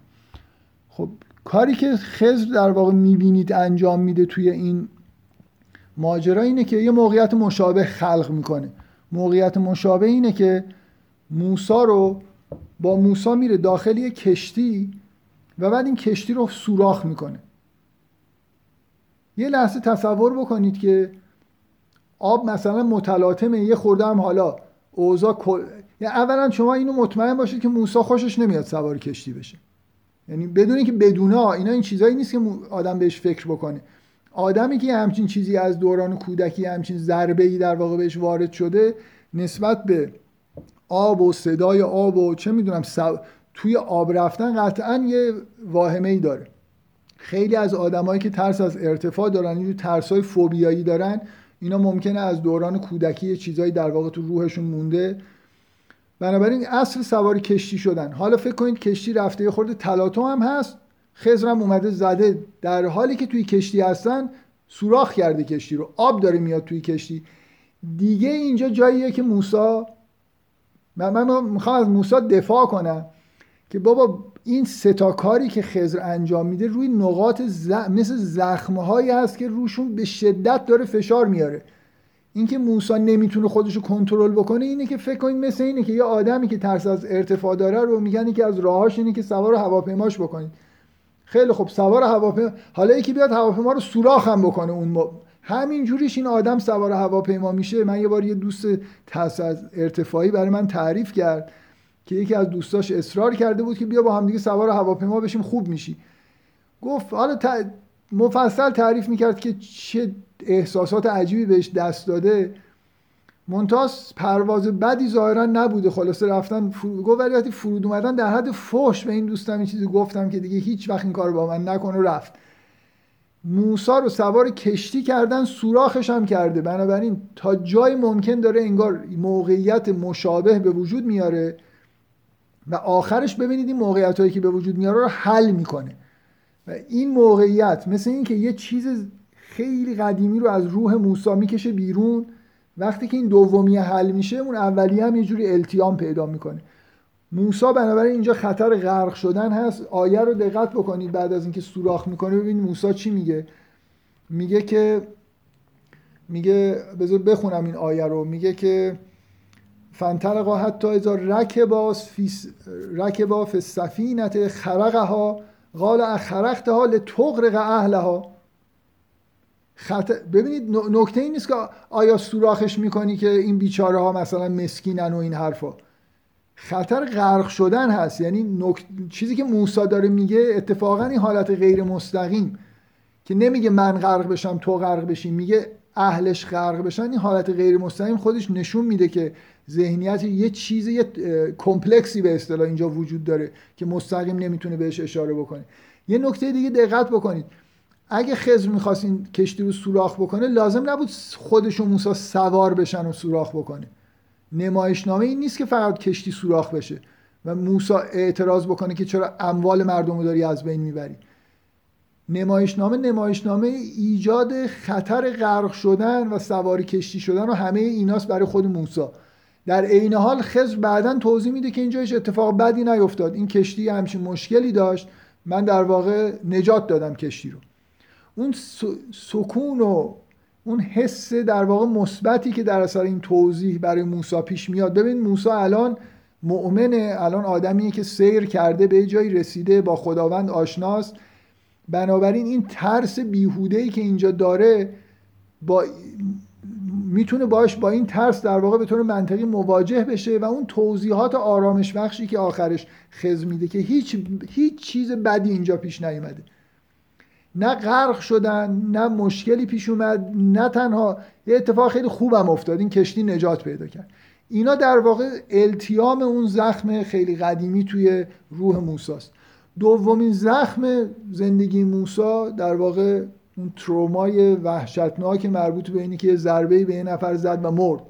خب کاری که خزر در واقع می‌بینید انجام میده توی این ماجرا اینه که یه موقعیت مشابه خلق می‌کنه. موقعیت مشابه اینه که موسا رو با موسا میره داخل یه کشتی و بعد این کشتی رو سوراخ می‌کنه. یه لحظه تصور بکنید که آب مثلا متلاطمه یه خورده هم حالا اوضاع کل... یعنی اولا شما اینو مطمئن باشید که موسا خوشش نمیاد سوار کشتی بشه. یعنی بدون که بدونه اینا این چیزایی نیست که آدم بهش فکر بکنه. آدمی که همچین چیزی از دوران کودکی همچین ضربه ای در واقع بهش وارد شده نسبت به آب و صدای آب و چه می‌دونم توی آب رفتن قطعا یه واهمه ای داره. خیلی از آدمایی که ترس از ارتفاع دارن این ترس های فوبیایی دارن اینا ممکنه از دوران کودکی چیزایی در واقع تو روحشون مونده. بنابراین اصل سوار کشتی شدن. حالا فکر کنید کشتی رفته یه خورده تلاطم هم هست. خزرم اومده زده. در حالی که توی کشتی هستن سوراخ کرده کشتی رو. آب داره میاد توی کشتی. دیگه اینجا جاییه که موسا من, من می‌خوام از موسی دفاع کنم که بابا این ستا کاری که خزر انجام میده روی نقاط ز... مثل زخمه هایی هست که روشون به شدت داره فشار میاره. اینکه موسی نمی‌تونه خودش رو کنترل بکنه اینه که فکر کنید مثل اینه که یه آدمی که ترس از ارتفاع داره رو میگن که از راهاش اینه که سوار هواپیماش بکنید. خیلی خب سوار هواپیما حالا یکی بیاد هواپیما رو سوراخ هم بکنه اون همین جوریش این آدم سوار هواپیما میشه. من یه بار یه دوست ترس از ارتفاعی برای من تعریف کرد. که یکی از دوستاش اصرار کرده بود که بیا با همدیگه سوار هواپیما بشیم خوب میشی. گفت حالا مفصل تعریف می‌کرد که چه احساسات عجیبی بهش دست داده. منتاس پرواز بدی ظاهرا نبوده خلاصه رفتن فرود گفت ولی وقتی فرود اومدن در حد فوش به این دوستم این چیزی گفتم که دیگه هیچ وقت این کار با من نکن و رفت. موسا رو سوار کشتی کردن سوراخش هم کرده. بنابراین تا جای ممکن داره انگار موقعیت مشابه به وجود میاره. و آخرش ببینید این موقعیت هایی که به وجود میاره رو حل می‌کنه. و این موقعیت مثل اینکه یه چیز خیلی قدیمی رو از روح موسی می‌کشه بیرون وقتی که این دومی حل میشه اون اولی هم یه جوری التیام پیدا می‌کنه. موسی بنابراین اینجا خطر غرق شدن هست. آیه رو دقت بکنید بعد از اینکه سوراخ می‌کنه ببینید موسی چی میگه. میگه که میگه بذار بخونم این آیه رو. میگه که فانطلقا حتی اذا رکبا فی رکبا فی السفینه خرقها قال اخرقتها لتغرق اهلها. خط... ببینید نکته این نیست که آیا سوراخش می‌کنی که این بیچاره ها مثلا مسکینن و این حرفا. خطر غرق شدن هست. یعنی نک... چیزی که موسا داره میگه اتفاقا این حالت غیر مستقیم که نمیگه من غرق بشم تو غرق بشی. میگه اهلش غرق بشن این حالت غیر مستقیم خودش نشون میده که ذهنیت یه چیز یه کمپلکسی به اصطلاح اینجا وجود داره که مستقیم نمی‌تونه بهش اشاره بکنه. یه نکته دیگه دقت بکنید. اگه خضر می‌خواست این کشتی رو سوراخ بکنه لازم نبود خودش و موسی سوار بشن و سوراخ بکنه. نمایشنامه این نیست که فقط کشتی سوراخ بشه و موسی اعتراض بکنه که چرا اموال مردم رو داری از بین می‌بری. نمایشنامه نمایشنامه ایجاد خطر غرق شدن و سواری کشتی شدن و همه ایناست برای خود موسی در عین حال خضر بعدا توضیح میده که اینجا هیچ اتفاق بدی نیفتاد. این کشتی همچین مشکلی داشت. من در واقع نجات دادم کشتی رو. اون سکون و اون حس در واقع مثبتی که در اثر این توضیح برای موسی پیش میاد. ببین موسی الان مؤمنه الان آدمیه که سیر کرده به جایی رسیده با خداوند آشناست. بنابراین این ترس بیهوده‌ای که اینجا داره با می‌تونه باش با این ترس در واقع به طور منطقی مواجه بشه و اون توضیحات آرامش بخشی که آخرش خز میده که هیچ هیچ چیز بدی اینجا پیش نیومده. نه غرق شدن نه مشکلی پیش اومد نه تنها. یه اتفاق خیلی خوبم افتاد این کشتی نجات پیدا کرد. اینا در واقع التیام اون زخم خیلی قدیمی توی روح موساست. دومین زخم زندگی موسا در واقع اون ترومای وحشتناک مربوط به اینی که ضربه به یه نفر زد و مرد.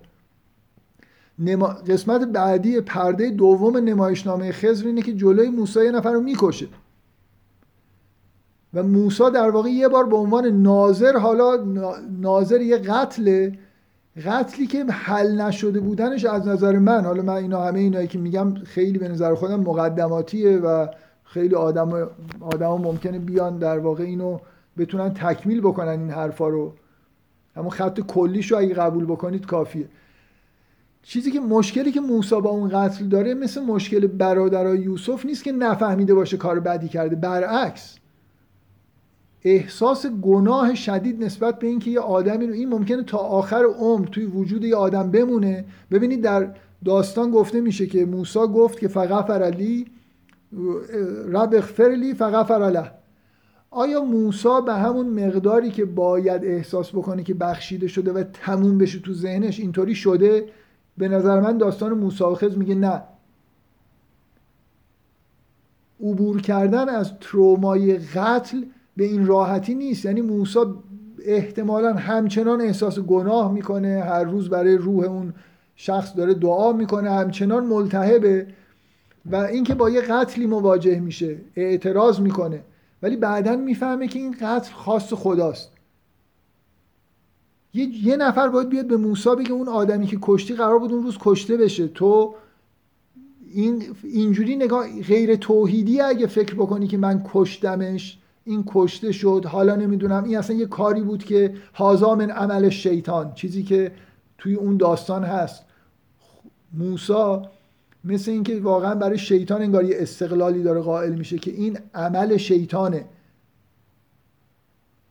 نما... قسمت بعدی پرده دوم نمایشنامه خضر اینه که جلوی موسی یه نفر رو می‌کشه. و موسی در واقع یه بار به عنوان ناظر حالا ناظر یه قتل قتلی که حل نشده بودنش از نظر من حالا من اینا همه اینایی که میگم خیلی به نظر خودم مقدماتیه و خیلی آدم آدم ممکنه بیان در واقع اینو بتونن تکمیل بکنن این حرفا رو. اما خط کلیش رو اگه قبول بکنید کافیه. چیزی که مشکلی که موسی با اون قتل داره مثل مشکل برادرای یوسف نیست که نفهمیده باشه کار بدی کرده. برعکس. احساس گناه شدید نسبت به اینکه یه آدمی رو این ممکنه تا آخر عمر توی وجود یه آدم بمونه. ببینید در داستان گفته میشه که موسی گفت که فقط فرلی رب اغفرلی فقط فراله آیا موسی به همون مقداری که باید احساس بکنه که بخشیده شده و تموم بشه تو ذهنش اینطوری شده؟ به نظر من داستان موسی و خز میگه نه. عبور کردن از ترومای قتل به این راحتی نیست. یعنی موسی احتمالا همچنان احساس گناه می‌کنه هر روز برای روح اون شخص داره دعا می‌کنه همچنان ملتهبه و اینکه با یه قتلی مواجه میشه اعتراض می‌کنه. ولی بعدا می‌فهمه که این قتل خاص خداست. یه, یه نفر باید بیاد به موسی بگه اون آدمی که کشتی قرار بود اون روز کشته بشه. تو این اینجوری نگاه غیر توحیدی اگه فکر بکنی که من کشتمش این کشته شد حالا نمی‌دونم این اصلا یه کاری بود که هازا من عمل شیطان. چیزی که توی اون داستان هست. موسا مثل اینکه واقعا برای شیطان انگار یه استقلالی داره قائل میشه که این عمل شیطانه.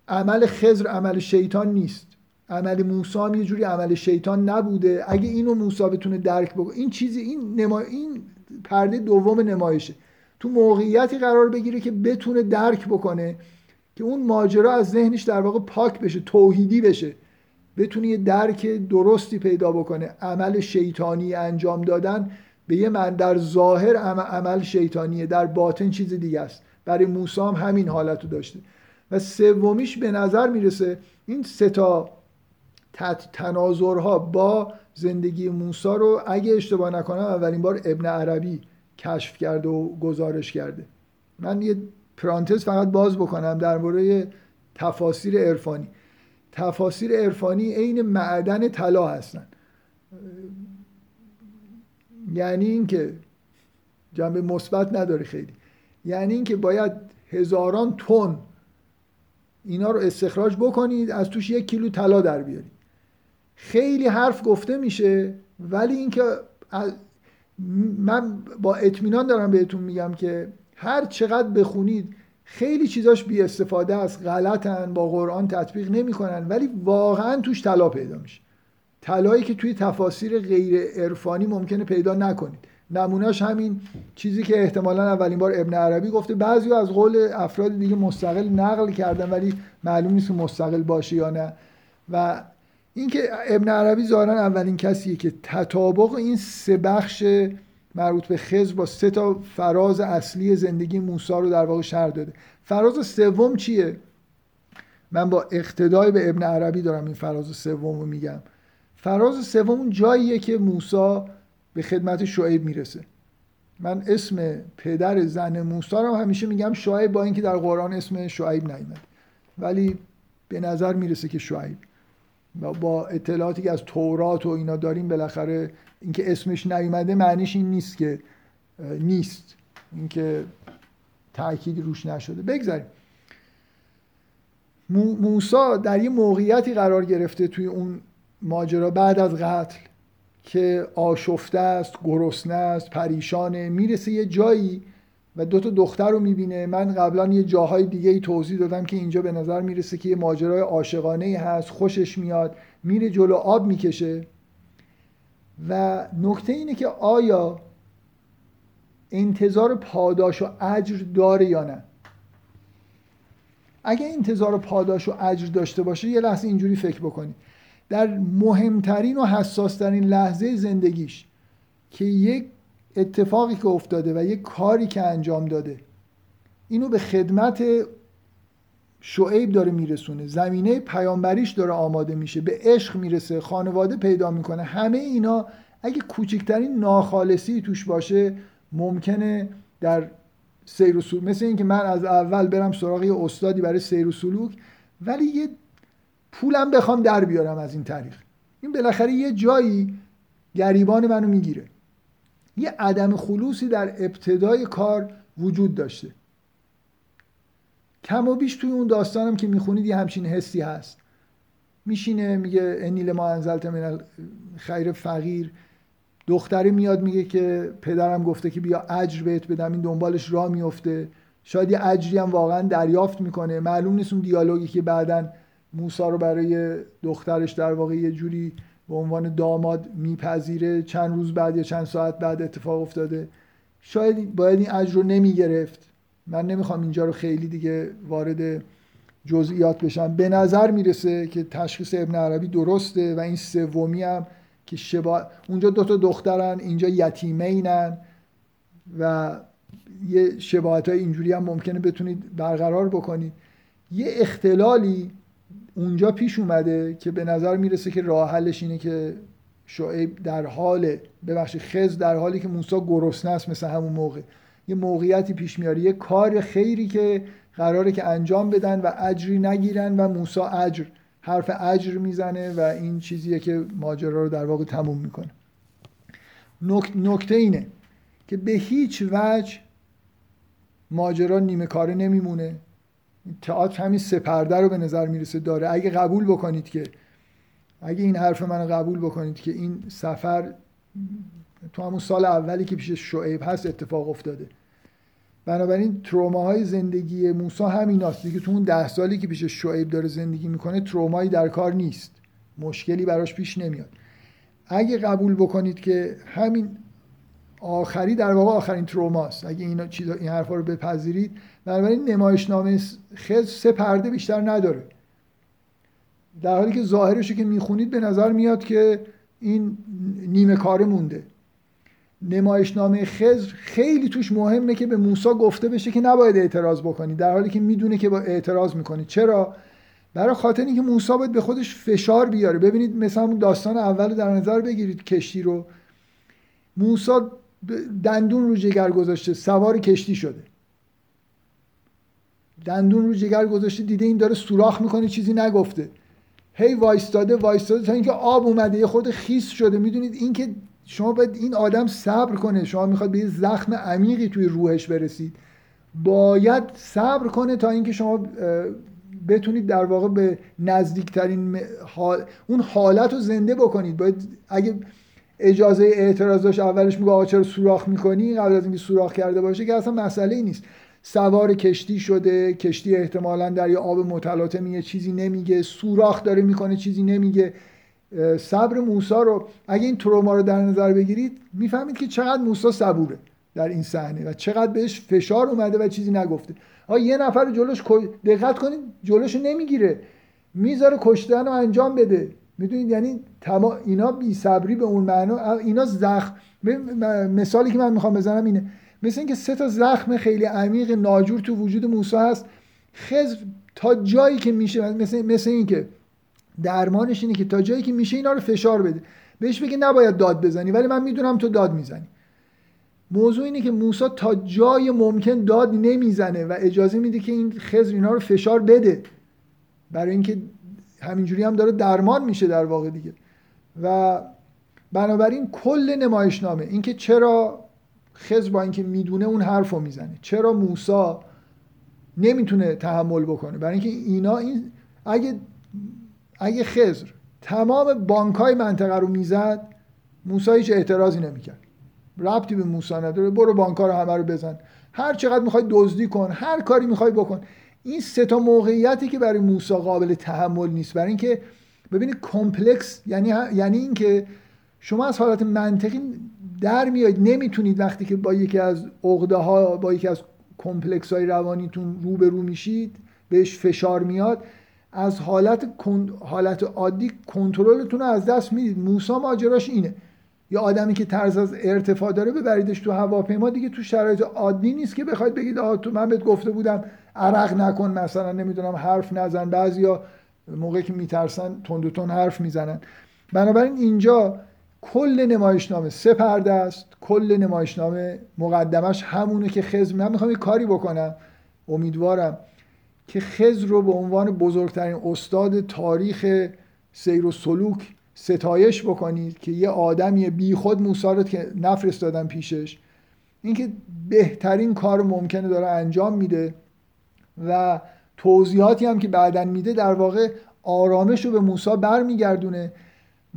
عمل خزر عمل شیطان نیست. عمل موسی هم یه جوری عمل شیطان نبوده. اگه اینو موسی بتونه درک بکنه این چیزی این نما... این پرده دوم نمایشه. تو موقعیتی قرار بگیره که بتونه درک بکنه که اون ماجرا از ذهنش در واقع پاک بشه توحیدی بشه. بتونه یه درک درستی پیدا بکنه. عمل شیطانی انجام دادن به یه من در ظاهر عمل شیطانیه در باطن چیز دیگه است. برای موسی هم همین حالت رو داشته. و سومیش به نظر می‌رسه این سه تا تناظرها با زندگی موسی رو اگه اشتباه نکنم اولین بار ابن عربی کشف کرده و گزارش کرده. من یه پرانتز فقط باز بکنم در مورد تفاسیر عرفانی. تفاسیر عرفانی عین معدن طلا هستن. یعنی اینکه جنبه مثبت نداره خیلی. یعنی اینکه باید هزاران تن اینا رو استخراج بکنید از توش یک کیلو طلا در بیارید. خیلی حرف گفته میشه ولی اینکه من با اطمینان دارم بهتون میگم که هر چقدر بخونید خیلی چیزاش بی استفاده است غلطن با قرآن تطبیق نمی‌کنن ولی واقعا توش طلا پیدا میشه. طلایی که توی تفاسیر غیر عرفانی ممکنه پیدا نکنید. نمونهش همین چیزی که احتمالا اولین بار ابن عربی گفته. بعضی از قول افراد دیگه مستقل نقل کردن ولی معلوم نیست مستقل باشه یا نه. و اینکه ابن عربی ظاهرا اولین کسیه که تطابق این سه بخش مربوط به خز با سه تا فراز اصلی زندگی موسی رو در واقع شرح داده. فراز سوم چیه؟ من با اقتدای به ابن عربی دارم این فراز سوم رو میگم. فراز سوم جاییه که موسی به خدمت شعیب می‌رسه. من اسم پدر زن موسی رو همیشه میگم شعیب با اینکه در قرآن اسم شعیب نیومد. ولی به نظر می‌رسه که شعیب. با اطلاعاتی که از تورات و اینا داریم بالاخره اینکه اسمش نیومده معنیش این نیست که نیست. اینکه تأکیدی روش نشده. بگذاریم. موسا در یه موقعیتی قرار گرفته توی اون ماجرا بعد از قتل که آشفته است گرسنه است پریشانه می‌رسه یه جایی و دو تا دختر رو می‌بینه. من قبلا یه جاهای دیگه ای توضیح دادم که اینجا به نظر می‌رسه که یه ماجرای عاشقانه هست. خوشش میاد میره جلو آب می‌کشه. و نکته اینه که آیا انتظار پاداش و اجر داره یا نه؟ اگه انتظار پاداش و اجر داشته باشه یه لحظه اینجوری فکر بکنید. در مهمترین و حساسترین لحظه زندگیش که یک اتفاقی که افتاده و یک کاری که انجام داده اینو به خدمت شعیب داره میرسونه. زمینه پیامبریش داره آماده میشه به عشق می‌رسه خانواده پیدا می‌کنه. همه اینا اگه کوچکترین ناخالصی توش باشه ممکنه در سیر و سلوک مثل اینکه من از اول برم سراغ یه استادی برای سیر و سلوک ولی یه پولم بخوام در بیارم از این طریق. این بالاخره یه جایی گریبان منو می‌گیره. یه عدم خلوصی در ابتدای کار وجود داشته. کم و بیش توی اون داستانم که می‌خونید یه همچین حسی هست. میشینه میگه انیل ما انزلت من خیر فقیر. دختری میاد میگه که پدرم گفته که بیا اجر بهت بدم. این دنبالش را میفته. شاید یه اجری هم واقعا دریافت می‌کنه. معلوم نیست اون دیالوگی که بعدا موسا رو برای دخترش در واقع یه جوری به عنوان داماد میپذیره. چند روز بعد یا چند ساعت بعد اتفاق افتاده. شاید باید این اجر رو نمی‌گرفت. من نمی‌خوام اینجا رو خیلی دیگه وارد جزئیات بشم. به نظر می‌رسه که تشخیص ابن عربی درسته و این سومی هم که شبا... اونجا دو تا دخترن اینجا یتیمینن و یه شباهت های اینجوری هم ممکنه بتونید برقرار بکنید. یه اختلالی اونجا پیش اومده که به نظر می‌رسه که راه حلش اینه که شعیب در حال ببخشید خز در حالی که موسی گرسنه است مثل همون موقع. یه موقعیتی پیش میاره یه کار خیری که قراره که انجام بدن و اجری نگیرن و موسی اجر حرف اجر می‌زنه و این چیزیه که ماجرا رو در واقع تموم می‌کنه. نکته اینه که به هیچ وجه ماجرا نیمه کاره نمیمونه. تئاتر همین سپرده رو به نظر می‌رسه داره. اگه قبول بکنید که اگه این حرف منو قبول بکنید که این سفر تو همون سال اولی که پیش شعیب هست اتفاق افتاده. بنابراین تروماهای زندگی موسی همیناست. دیگه تو اون ده سالی که پیش شعیب داره زندگی می‌کنه ترومایی در کار نیست. مشکلی براش پیش نمیاد. اگه قبول بکنید که همین آخری در واقع آخرین تروماست. اگه اینا چیزا این حرفا رو بپذیرید بنابراین نمایشنامه خز سه پرده بیشتر نداره. در حالی که ظاهرش که می‌خونید به نظر میاد که این نیمه کاره مونده. نمایشنامه خزر خیلی توش مهمه که به موسی گفته بشه که نباید اعتراض بکنی. در حالی که می‌دونه که با اعتراض می‌کنی. چرا؟ برای خاطر اینکه موسی باید به خودش فشار بیاره. ببینید مثلا داستان اول در نظر بگیرید کشتی رو. موسی دندون رو جگر گذاشته سوار کشتی شده. دندون رو جگر گذاشته دیده این داره سوراخ می‌کنه چیزی نگفته. هی وایستاده وایستاده تا اینکه آب اومده یه خود خیس شده. می‌دونید اینکه شما باید این آدم صبر کنه. شما می‌خواد به یه زخم عمیقی توی روحش برسید. باید صبر کنه تا اینکه شما بتونید در واقع به نزدیکترین حال... اون حالت رو زنده بکنید. باید اگه اجازه اعتراض داشت اولش میگه آقا چرا سوراخ می‌کنی؟ قبل از اینکه سوراخ کرده باشه که اصلا مسئله ای نیست. سوار کشتی شده کشتی احتمالا در یه آب متلاطم یه چیزی نمیگه. سوراخ داره می‌کنه چیزی نمیگه. صبر موسی رو اگه این تروما رو در نظر بگیرید می‌فهمید که چقدر موسی صبوره در این صحنه و چقدر بهش فشار اومده و چیزی نگفته. آ یه نفر جلوش دقت کنید جلوش نمی‌گیره. می‌ذاره کشتن رو انجام بده. می‌دونید؟ یعنی تما... اینا بی صبری به اون معنا اینا زخم مثالی که من می‌خوام بزنم اینه. مثل اینکه سه تا زخم خیلی عمیق ناجور تو وجود موسی هست. خزر تا جایی که میشه مثل مثل اینکه درمانش اینه که تا جایی که میشه اینا رو فشار بده. بهش بگه نباید داد بزنی ولی من می‌دونم تو داد می‌زنی. موضوع اینه که موسی تا جای ممکن داد نمی‌زنه و اجازه میده که این خزر اینا رو فشار بده. برای اینکه همینجوری هم داره درمان میشه در واقع دیگه. و بنابراین کل نمایشنامه اینکه چرا خزر با اینکه می‌دونه اون حرف رو می‌زنه. چرا موسی نمی‌تونه تحمل بکنه؟ برای اینکه اینا این اگه اگه خضر تمام بانک های منطقه رو می‌زد موسی هیچ اعتراضی نمی‌کرد. ربطی به موسی نداره. برو بانک رو همه رو بزن. هر چقدر می‌خوای دزدی کن هر کاری می‌خوای بکن. این سه تا موقعیتی که برای موسی قابل تحمل نیست. برای اینکه ببینید complex یعنی یعنی اینکه شما از حالت منطقی در میاد نمی‌تونید وقتی که با یکی از عقده ها با یکی از complex های روانیتون روبرو میشید بهش فشار میاد از حالت حالت عادی کنترلتون از دست می‌دید. موسی ماجراش اینه. یا آدمی که ترس از ارتفاع داره ببریدش تو هواپیما دیگه تو شرایط عادی نیست که بخواید بگید آه تو من بهت گفته بودم عرق نکن مثلا نمی‌دونم حرف نزن. بعضیا موقعی که میترسن تند حرف می‌زنن. بنابراین اینجا کل نمایشنامه سه پرده است. کل نمایشنامه مقدمش همونه که خزر من می‌خوام یه کاری بکنم. امیدوارم که خزر رو به عنوان بزرگترین استاد تاریخ سیر و سلوک ستایش بکنید که یه آدمی بی خود موسی رو که نفرستادن پیشش اینکه بهترین کار ممکنه داره انجام میده و توضیحاتی هم که بعدا میده در واقع آرامش رو به موسی برمیگردونه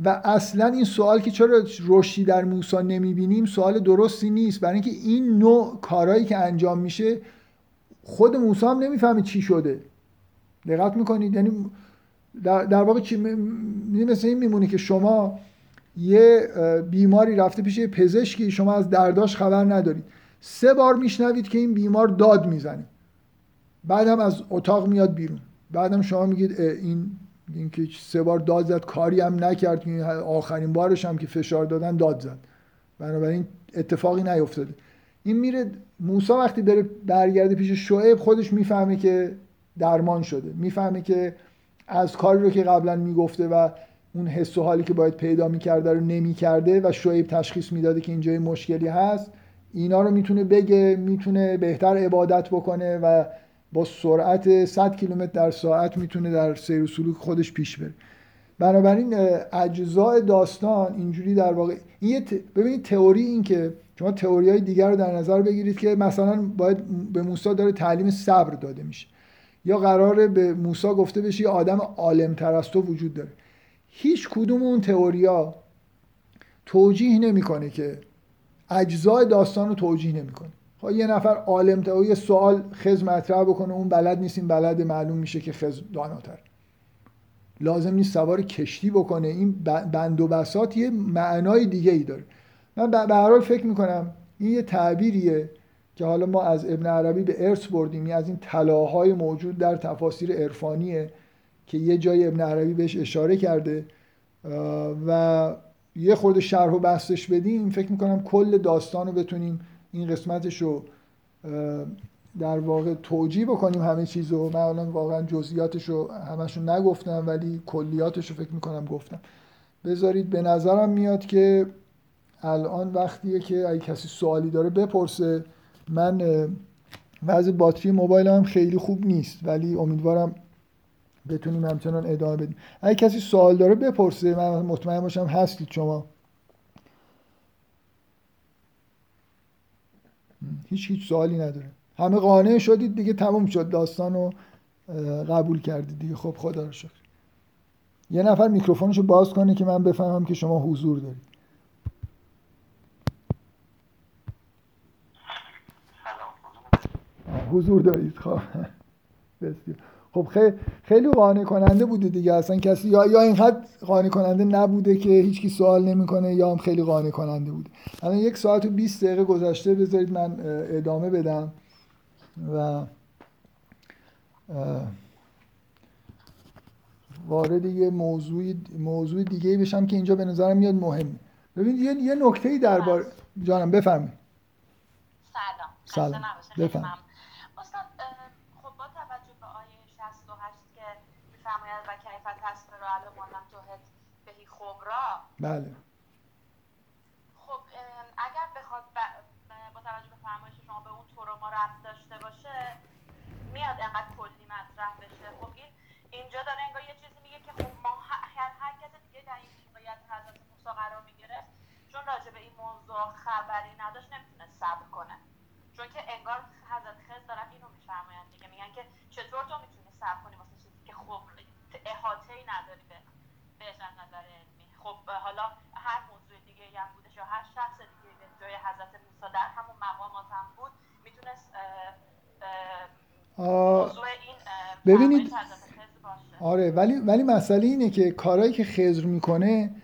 و اصلا این سوال که چرا رشدی در موسی نمی‌بینیم سوال درستی نیست. برای اینکه این نوع کارهایی که انجام میشه خود موسی هم نمی‌فهمه چی شده. دقت می‌کنید؟ یعنی در, در واقع چی؟ مثل این میمونه که شما یه بیماری رفته پیش پزشکی شما از درداش خبر ندارید. سه بار میشنوید که این بیمار داد می‌زنه. بعد هم از اتاق میاد بیرون. بعدم شما میگید این اینکه سه بار داد زد کاری هم نکرد. آخرین بارش هم که فشار دادن داد زد. بنابراین اتفاقی نیفتاده. این میره موسا وقتی بره برگرده پیش شعیب خودش می‌فهمه که درمان شده. می‌فهمه که از کاری رو که قبلا می‌گفته و اون حس و حالی که باید پیدا می‌کرده رو نمی‌کرده و شعیب تشخیص می‌داده که اینجا مشکلی هست اینا رو می‌تونه بگه می‌تونه بهتر عبادت بکنه و با سرعت 100 کیلومتر در ساعت می‌تونه در سیر و سلوک خودش پیش بره. بنابراین اجزاء داستان اینجوری در واقع این ببینید تئوری این که شما تئوری های دیگر رو در نظر بگیرید که مثلا باید به موسی داره تعلیم صبر داده میشه. یا قراره به موسی گفته بشه یه آدم عالم تر از تو وجود داره. هیچ کدوم اون تئوریا توجیه نمی‌کنه که اجزای داستان رو توجیه نمی‌کنه. یه نفر عالم تا یه سوال خز مطرح بکنه اون بلد نیست این بلد معلوم میشه که خز داناتر. لازم نیست سوار کشتی بکنه. این بند و بسات یه معنای دیگه ای داره. من به هر حال فکر می‌کنم این یه تعبیریه که حالا ما از ابن عربی به ارث بردیم. از این طلاهای موجود در تفاسیر عرفانیه که یه جای ابن عربی بهش اشاره کرده. و یه خورده شرح و بحثش بدیم فکر می‌کنم کل داستان رو بتونیم این قسمتش رو در واقع توجیه بکنیم همه چیز رو. من الان واقعا جزئیاتش رو همش نگفتم ولی کلیاتش رو فکر می‌کنم گفتم. بذارید به نظرم میاد که الان وقتیه که اگه کسی سوالی داره بپرسه. من وضع باتری موبایل هم خیلی خوب نیست ولی امیدوارم بتونیم همچنان ادامه بدیم. اگه کسی سوال داره بپرسه من مطمئن باشم هستید شما. هیچ هیچ سوالی نداره. همه قانع شدید دیگه تموم شد. داستان رو قبول کردید دیگه. خب خدا رو شکر. یه نفر میکروفونش رو باز کنه که من بفهمم که شما حضور دارید. حضور دارید. خب. خب خیلی خیلی قانع کننده بوده دیگه. اصلا کسی یا یا اینقدر قانع کننده نبوده که هیچکی سوال نمی‌کنه یا هم خیلی قانع کننده بوده. الان یک ساعت و 20 دقیقه گذشته بذارید من ادامه بدم. و وارد یه موضوع موضوع دیگه بشم که اینجا به نظرم میاد مهمه ببینید یه یه نکته‌ای درباره جانم بفرمایید.
سلام. سلام. بفرمایید.
بله.
خب اگر بخواد با توجه به فرمایش شما به اون طور ما رفت داشته باشه میاد انقدر کلی مطرح بشه. خب این اینجا داره انگار یه چیزی میگه که خب ما هر, هر کس دیگه در این موقعیت حضرت موسی قرار می‌گرفت. چون راجع به این موضوع خبری نداشت نمی‌تونه صبر کنه. چون که انگار حضرت خز دارن اینو میفرمایند دیگه. میگن که چطور تو می‌تونی صبر کنی واسه چیزی که خب احاطه ای نداری به بهش از نظر علمی. خب حالا هر موضوع دیگه هم بودش یا هر شخص دیگه به جای حضرت موسی در همون مقامات هم بود می‌تونست موضوع این
ببینید آره ولی ولی مسئله اینه که کارهایی که خضر می‌کنه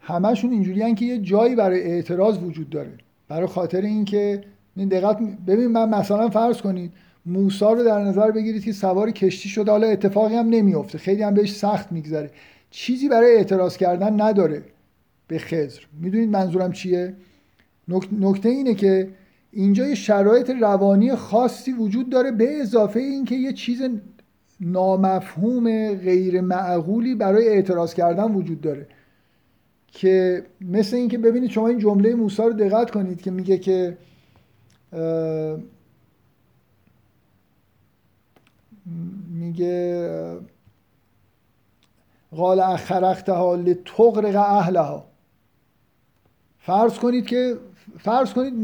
همشون اینجوریان که یه جایی برای اعتراض وجود داره. برای خاطر اینکه این دقت ببین من مثلا فرض کنید موسی رو در نظر بگیرید که سوار کشتی شده. حالا اتفاقی هم نمیفته خیلی هم بهش سخت میگذره. چیزی برای اعتراض کردن نداره به خضر. می‌دونید منظورم چیه؟ نک- نکته اینه که اینجا یه شرایط روانی خاصی وجود داره به اضافه اینکه یه چیز نامفهوم غیر معقولی برای اعتراض کردن وجود داره. که مثل اینکه ببینید شما این جمله موسی رو دقت کنید که میگه که میگه قال اخرقتها لتغرق اهلها. فرض کنید که فرض کنید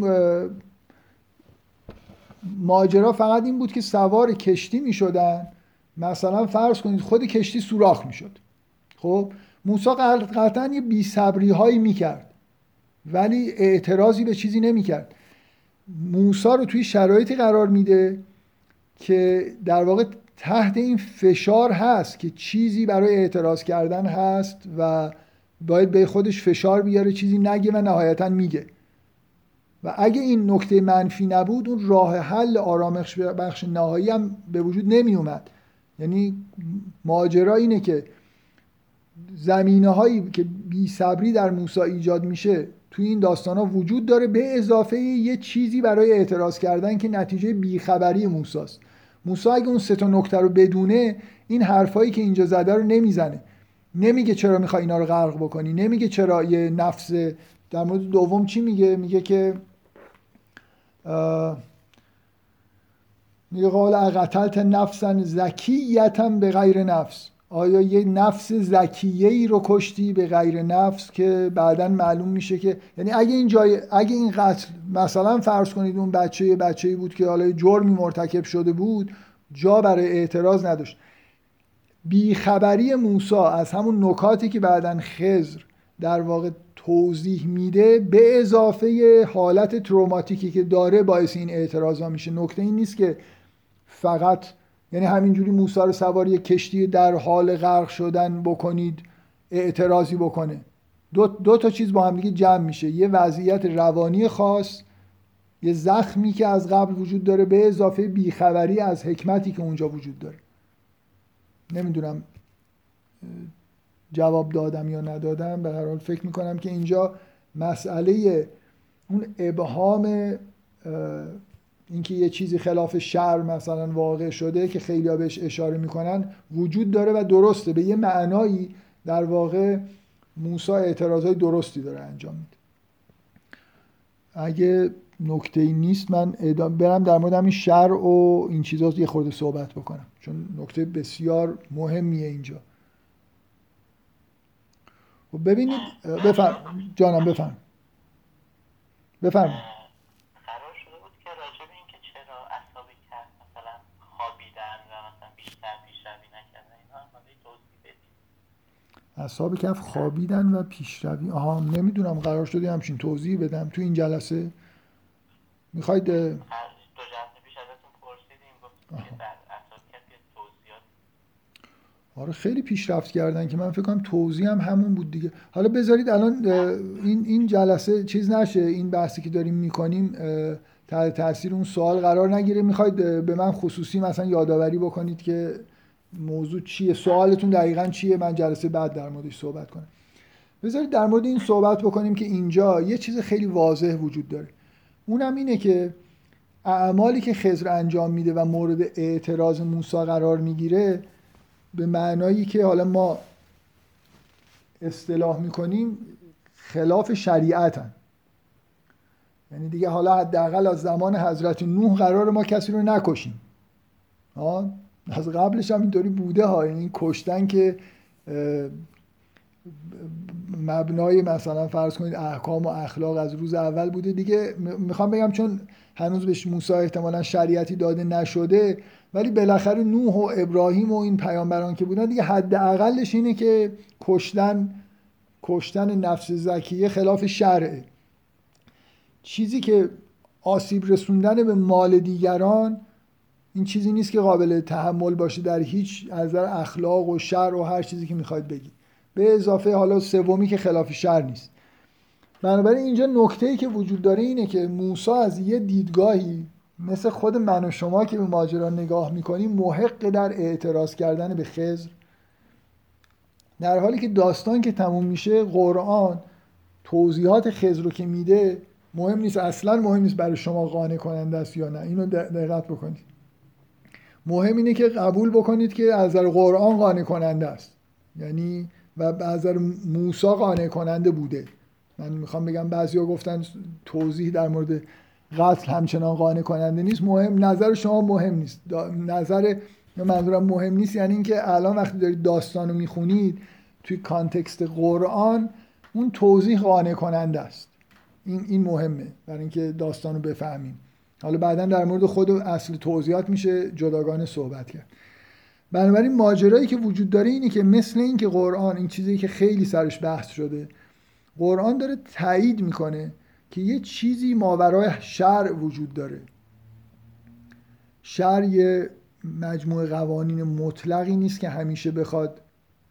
ماجرا فقط این بود که سوار کشتی می شدن مثلا فرض کنید خود کشتی سوراخ می شد خب موسی قطعا یه بی صبری هایی می کرد ولی اعتراضی به چیزی نمی کرد موسی رو توی شرایطی قرار میده که در واقع تحت این فشار هست که چیزی برای اعتراض کردن هست و باید به خودش فشار بیاره چیزی نگه و نهایتا میگه. و اگه این نکته منفی نبود اون راه حل آرامش بخش نهایی هم به وجود نمی اومد یعنی ماجرا اینه که زمینه هایی که بی صبری در موسی ایجاد میشه توی این داستان ها وجود داره به اضافه یه چیزی برای اعتراض کردن که نتیجه بیخبری موسی است موسی اگه اون سه تا نکته رو بدونه این حرفایی که اینجا زده رو نمی‌زنه. نمیگه چرا می‌خوای اینا رو غرق بکنی نمیگه چرا یه نفس در مورد دوم چی میگه؟ میگه که میگه قال اقتلت نفسا زکیتا به غیر نفس. آیا یه نفس زکیه ای رو کشتی به غیر نفس که بعدا معلوم میشه که یعنی اگه این جای اگه این قتل مثلا فرض کنید اون بچه بچه‌ای بود که حالا جرمی مرتکب شده بود جا برای اعتراض نداشت. بیخبری موسی از همون نکاتی که بعدا خزر در واقع توضیح میده به اضافه حالت تروماتیکی که داره باعث این اعتراض ها میشه. نکته این نیست که فقط یعنی همینجوری موسی رو سواری کشتی در حال غرق شدن بکنید اعتراضی بکنه. دو, دو تا چیز با هم دیگه جمع میشه. یه وضعیت روانی خاص یه زخمی که از قبل وجود داره به اضافه بیخبری از حکمتی که اونجا وجود داره. نمی‌دونم جواب دادم یا ندادم. به هر حال فکر می‌کنم که اینجا مسئله اون ابهام اینکه یه چیزی خلاف شر مثلا واقع شده که خیلی بهش اشاره می‌کنن وجود داره و درسته. به یه معنایی در واقع موسی اعتراضای درستی داره انجام میده. اگه نکته ای نیست من برم در مورد همین شر و این چیزا یه خورده صحبت بکنم. چون نکته بسیار مهمیه اینجا. و ببینید بفرم جانم بفرم. بفرم
قرار شده بود که راجع به اینکه چرا اصحاب کهف مثلا خوابیدن و مثلا بیشتر پیشروی نکردن اینا هم توضیح بدید
اصحاب کهف خوابیدن و پیشروی آها نمی‌دونم قرار شده همچین توضیح بدم تو این جلسه. می‌خواید
دو جلسه پیش ازتون
آره خیلی پیشرفت کردن که من فکر کنم توضیح هم همون بود دیگه. حالا بذارید الان این این جلسه چیز نشه. این بحثی که داریم می‌کنیم تحت تاثیر اون سوال قرار نگیره. می‌خواید به من خصوصی مثلا یادآوری بکنید که موضوع چیه؟ سوالتون دقیقا چیه؟ من جلسه بعد در موردش صحبت کنم. بذارید در مورد این صحبت بکنیم که اینجا یه چیز خیلی واضح وجود داره. اونم اینه که اعمالی که خضر انجام میده و مورد اعتراض موسی قرار می‌گیره به معنایی که حالا ما اصطلاح می‌کنیم خلاف شریعتن. یعنی دیگه حالا حداقل از زمان حضرت نوح قرار ما کسی رو نکشیم. از قبلش هم اینطوری بوده ها. یعنی کشتن که مبنای مثلا فرض کنید احکام و اخلاق از روز اول بوده دیگه. می‌خوام بگم چون هنوز بهش موسی احتمالا شریعتی داده نشده ولی بالاخره نوح و ابراهیم و این پیامبران که بودن دیگه حداقلش اینه که کشتن کشتن نفس زکیه خلاف شرعه. چیزی که آسیب رسوندن به مال دیگران این چیزی نیست که قابل تحمل باشه در هیچ از نظر اخلاق و شر و هر چیزی که می‌خواید بگید به اضافه حالا سومی که خلاف شر نیست. بنابراین اینجا نکته ای که وجود داره اینه که موسی از یه دیدگاهی مثل خود من و شما که به ماجرا نگاه می‌کنیم محق در اعتراض کردن به خزر در حالی که داستان که تموم میشه قرآن توضیحات خزر رو که میده مهم نیست اصلا مهم نیست برای شما قانع کننده است یا نه. اینو دقت بکنید. مهم اینه که قبول بکنید که از نظر قرآن قانع کننده است. یعنی و از نظر موسی قانع کننده بوده. من می‌خوام بگم بعضیا گفتن توضیح در مورد قتل همچنان قانع کننده نیست. مهم نظر شما مهم نیست. نظر منظورم مهم نیست. یعنی اینکه الان وقتی دارید داستان رو می‌خونید توی کانتکست قرآن اون توضیح قانع کننده است. این این مهمه. برای اینکه داستان رو بفهمیم. حالا بعدا در مورد خود اصل توضیحات میشه جداگانه صحبت کرد. بنابراین ماجرایی که وجود داره اینه که مثل اینکه قرآن این چیزی که خیلی سرش بحث شده قرآن داره تایید می‌کنه که یه چیزی ماورای شر وجود داره. شر یه مجموعه قوانین مطلقی نیست که همیشه بخواد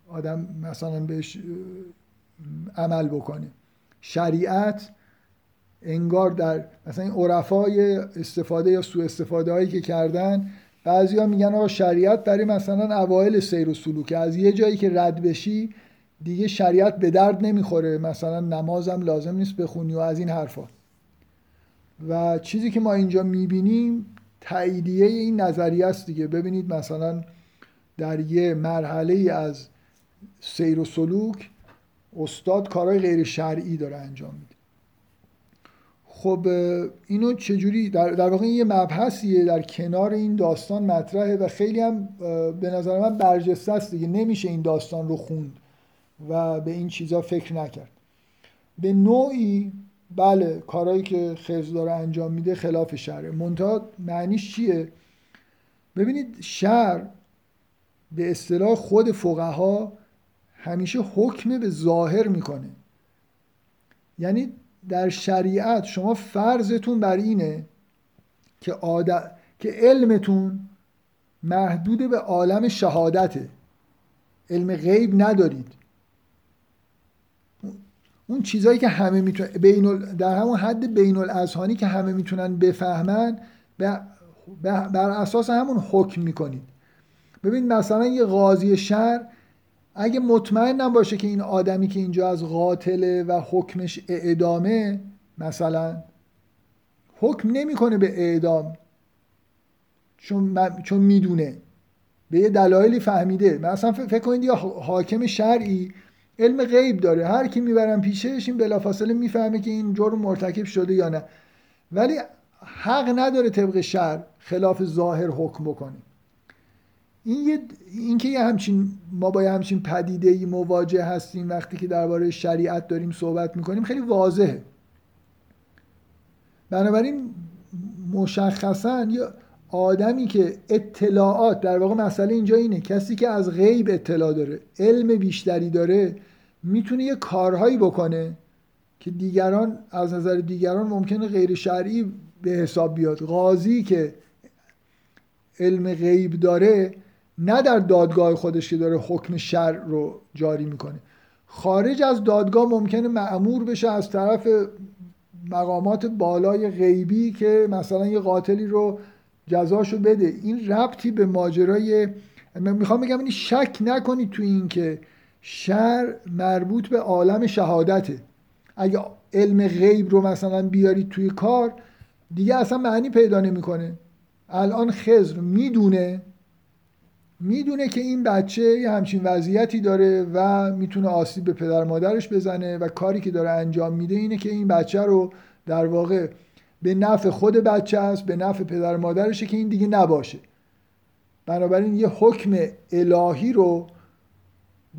آدم مثلا بهش عمل بکنه. شریعت انگار در مثلا این عرفای استفاده یا سوء استفاده هایی که کردن بعضیا میگن آقا شریعت برای مثلا اوایل سیر و سلوک از یه جایی که رد بشی دیگه شریعت به درد نمی‌خوره مثلا نمازم لازم نیست بخونی و از این حرفا. و چیزی که ما اینجا می‌بینیم تاییدیه این نظریه است دیگه. ببینید مثلا در یه مرحله از سیر و سلوک استاد کارهای غیر شرعی داره انجام میده. خب اینو چجوری در, در واقع یه مبحثیه در کنار این داستان مطرحه و خیلی هم به نظر من برجسته است دیگه. نمیشه این داستان رو خوند و به این چیزا فکر نکرد. به نوعی بله کارهایی که خز داره انجام میده خلاف شهره منتها معنیش چیه؟ ببینید شر به اصطلاح خود فقها همیشه حکم به ظاهر می‌کنه. یعنی در شریعت شما فرضتون بر اینه که, آد... که علمتون محدود به عالم شهادته. علم غیب ندارید. اون چیزایی که همه می‌تونن بین در همون حد بین الاذهانی که همه می‌تونن بفهمن بر اساس همون حکم می‌کنید. ببین مثلا یه قاضی شهر اگه مطمئن باشه که این آدمی که اینجا از قاتله و حکمش اعدامه مثلا حکم نمی‌کنه به اعدام چون چون می‌دونه. به یه دلایلی فهمیده. مثلا فکر کنید یا حاکم شرعی علم غیب داره. هر کی می‌برن پیشش این بلافاصله می‌فهمه که این جرم مرتکب شده یا نه. ولی حق نداره طبق شر خلاف ظاهر حکم بکنه. این یه این که یه همچین ما با یه همچین پدیده ای مواجه هستیم وقتی که درباره شریعت داریم صحبت می‌کنیم خیلی واضحه. بنابراین مشخصا یه آدمی که اطلاعات در واقع مسئله اینجا اینه کسی که از غیب اطلاع داره علم بیشتری داره می‌تونه یه کارهایی بکنه که دیگران از نظر دیگران ممکنه غیر شرعی به حساب بیاد. قاضی که علم غیب داره نه در دادگاه خودش که داره حکم شر رو جاری می‌کنه. خارج از دادگاه ممکنه معمور بشه از طرف مقامات بالای غیبی که مثلا یه قاتلی رو جزاشو بده. این ربطی به ماجرای می‌خوام بگم این شک نکنید تو این که شر مربوط به عالم شهادته. اگه علم غیب رو مثلا بیارید توی کار دیگه اصلا معنی پیدا نمی‌کنه. الان خزر می‌دونه می‌دونه که این بچه یه همچین وضعیتی داره و می‌تونه آسیب به پدر مادرش بزنه و کاری که داره انجام میده اینه که این بچه رو در واقع به نفع خود بچه است به نفع پدر مادرشه که این دیگه نباشه. بنابراین یه حکم الهی رو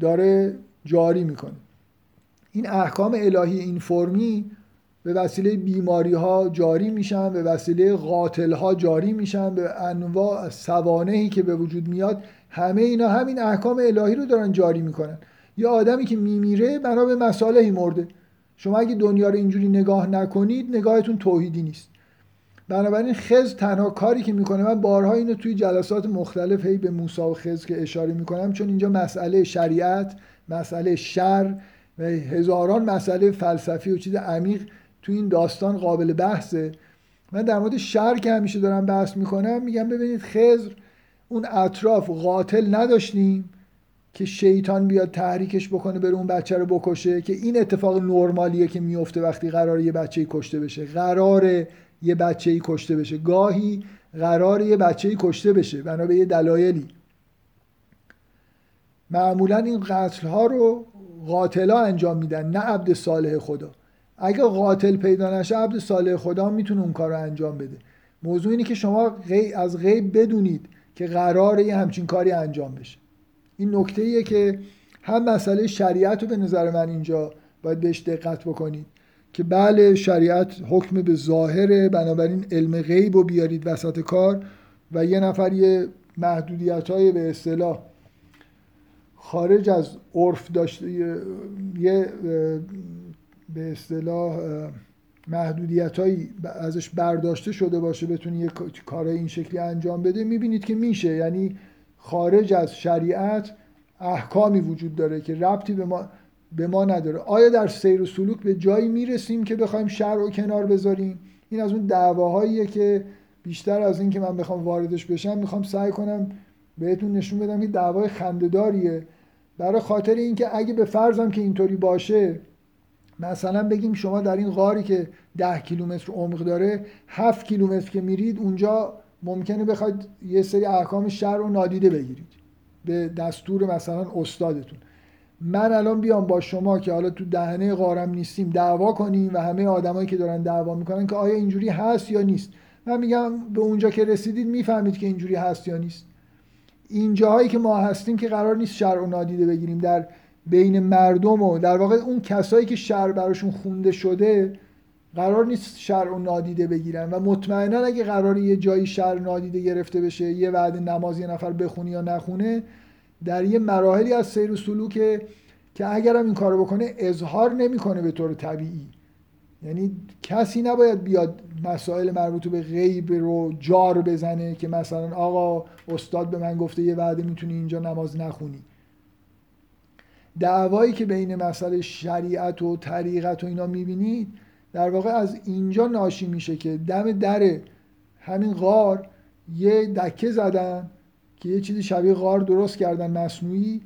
داره جاری می‌کنه. این احکام الهی این فرمی به وسیله بیماری ها جاری میشن به وسیله قاتل ها جاری میشن به انواع سوانهی که به وجود میاد همه اینا همین احکام الهی رو دارن جاری می‌کنن. یه آدمی که میمیره بنا به مصالحی مرده. شما اگه دنیا رو اینجوری نگاه نکنید نگاهتون توحیدی نیست. بنابراین خز تنها کاری که می‌کنه من بارها اینو توی جلسات مختلف هی به موسی و خز که اشاره می‌کنم چون اینجا مسئله شریعت مسئله شر و هزاران مسئله فلسفی و چیز عمیق تو این داستان قابل بحثه. من در مورد شر که همیشه دارم بحث می‌کنم. میگم ببینید خزر اون اطراف قاتل نداشتیم که شیطان بیاد تحریکش بکنه بره اون بچه رو بکشه که این اتفاق نرمالیه که میفته وقتی قرار یه بچه کشته بشه. قرار یه بچه کشته بشه. گاهی قرار یه بچه کشته بشه بنا به یه دلایلی. معمولا این قتل ها رو قاتلا انجام میدن نه عبد صالح خدا. اگه قاتل پیدا نشه عبد صالح خدا می‌تونه اون کار رو انجام بده. موضوع اینه که شما غی از غیب بدونید که قراره یه همچین کاری انجام بشه. این نکته ایه که هم مسئله شریعت رو به نظر من اینجا باید بهش دقت بکنید که بله شریعت حکم به ظاهره بنابراین علم غیب رو بیارید وسط کار و یه نفر یه محدودیت های به اصطلاح خارج از عرف داشته یه به اصطلاح محدودیت هایی ازش برداشته شده باشه بتونه یه کارهای این شکلی انجام بده می‌بینید که میشه. یعنی خارج از شریعت احکامی وجود داره که ربطی به ما به ما نداره. آیا در سیر و سلوک به جایی می‌رسیم که بخوایم شر رو کنار بذاریم؟ این از اون دعواهاییه که بیشتر از این که من بخوام واردش بشم می‌خوام سعی کنم بهتون نشون بدم. که دعوای خندهداریه. برای خاطر اینکه اگه به فرضم که اینطوری باشه مثلا بگیم شما در این غاری که ده کیلومتر عمق داره هفت کیلومتر که میرید اونجا ممکنه بخواید یه سری احکام شهر رو نادیده بگیرید. به دستور مثلا استادتون. من الان بیام با شما که حالا تو دهنه غارم نیستیم دعوا کنیم و همه آدمایی که دارن دعوا می‌کنن که آیا اینجوری هست یا نیست. من میگم به اونجا که رسیدید می‌فهمید که اینجوری هست یا نیست. اینجاهایی که ما هستیم که قرار نیست شرع و نادیده بگیریم. در بین مردم و در واقع اون کسایی که شرع براشون خونده شده قرار نیست شرع و نادیده بگیرن. و مطمئنا اگه قرار یه جایی شرع نادیده گرفته بشه یه وعده نماز یه نفر بخونه یا نخونه در یه مراحلی از سیر و سلوک که اگرم این کارو بکنه اظهار نمی‌کنه به طور طبیعی. یعنی کسی نباید بیاد مسائل مربوط به غیب رو جار بزنه که مثلا آقا استاد به من گفته یه وعده می‌تونی اینجا نماز نخونی. دعوایی که بین مسئله شریعت و طریقت و اینا می‌بینید در واقع از اینجا ناشی میشه که دم در همین غار یه دکه زدن که یه چیزی شبیه غار درست کردن مصنوعی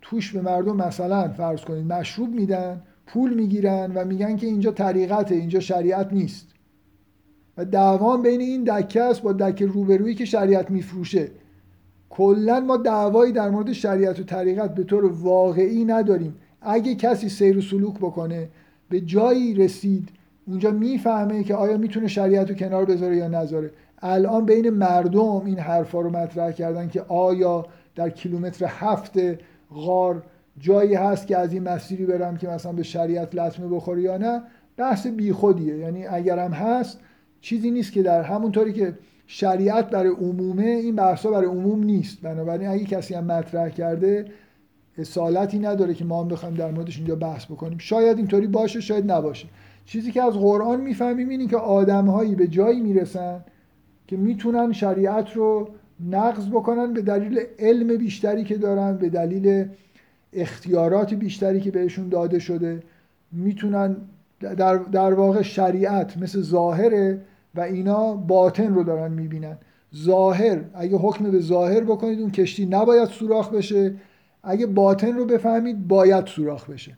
توش به مردم مثلا فرض کنید مشروب میدن پول می‌گیرن و میگن که اینجا طریقته اینجا شریعت نیست. و دعوان بین این دکه است با دکه روبرویی که شریعت میفروشه. کلا ما دعوایی در مورد شریعت و طریقت به طور واقعی نداریم. اگه کسی سیر و سلوک بکنه به جایی رسید اونجا می‌فهمه که آیا می‌تونه شریعت رو کنار بذاره یا نذاره. الان بین مردم این حرفا رو مطرح کردن که آیا در کیلومتر هفت غار جایی هست که از این مسیری برم که مثلا به شریعت لطمه بخوره یا نه بحث بیخودیه. یعنی اگرم هست چیزی نیست که در همونطوری که شریعت برای عمومه این بحثا برای عموم نیست. بنابراین اگه کسی هم مطرح کرده اصالتی نداره که ما هم بخوایم در موردش اینجا بحث بکنیم. شاید اینطوری باشه شاید نباشه. چیزی که از قرآن می‌فهمیم اینه که آدمهایی به جایی می‌رسن که می‌تونن شریعت رو نقض بکنن به دلیل علم بیشتری که دارن به دلیل اختیارات بیشتری که بهشون داده شده. می‌تونن در, در واقع شریعت مثل ظاهره و اینا باطن رو دارن می‌بینن. ظاهر اگه حکم به ظاهر بکنید اون کشتی نباید سوراخ بشه. اگه باطن رو بفهمید باید سوراخ بشه.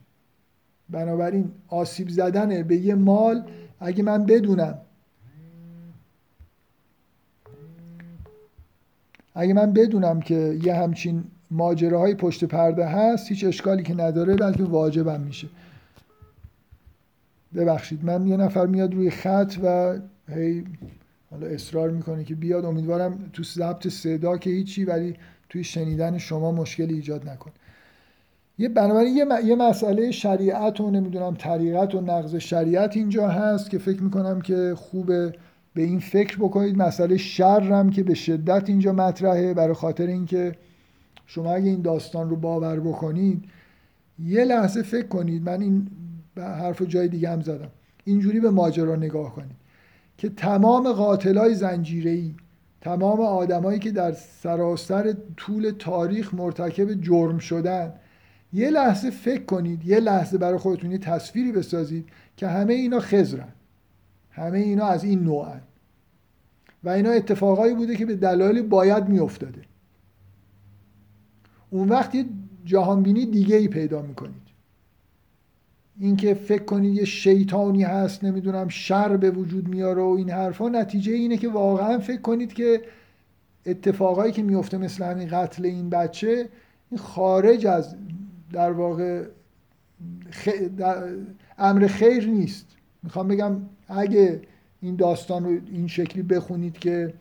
بنابراین آسیب زدن به یه مال اگه من بدونم اگه من بدونم که یه همچین ماجراهای پشت پرده هست هیچ اشکالی که نداره بلکه واجبم میشه. ببخشید من یه نفر میاد روی خط و هی حالا اصرار می‌کنه که بیاد. امیدوارم تو ضبط صدا که هیچی ولی توی شنیدن شما مشکلی ایجاد نکن. یه بنابراین یه, م- یه مسئله شریعت و نمی‌دونم طریقت و نقض شریعت اینجا هست که فکر می‌کنم که خوبه به این فکر بکنید. مسئله شرم که به شدت اینجا مطرحه. برای خاطر اینکه شما اگه این داستان رو باور بکنید یه لحظه فکر کنید. من این حرف جای دیگه هم زدم. اینجوری به ماجرا نگاه کنید. که تمام قاتلای زنجیره‌ای تمام آدمایی که در سراسر طول تاریخ مرتکب جرم شدن یه لحظه فکر کنید یه لحظه برای خودتون یه تصویری بسازید که همه اینا خزرن همه اینا از این نوعن. و اینا اتفاقایی بوده که به دلایل باید میافتاده. اون وقت یه جهانبینی دیگه ای پیدا می‌کنید. اینکه فکر کنید یه شیطانی هست نمی‌دونم شر به وجود میاره و این حرفا نتیجه اینه که واقعا فکر کنید که اتفاقایی که میفته مثل همین قتل این بچه این خارج از در واقع خ... در... امر خیر نیست. می‌خوام بگم اگه این داستان رو این شکلی بخونید که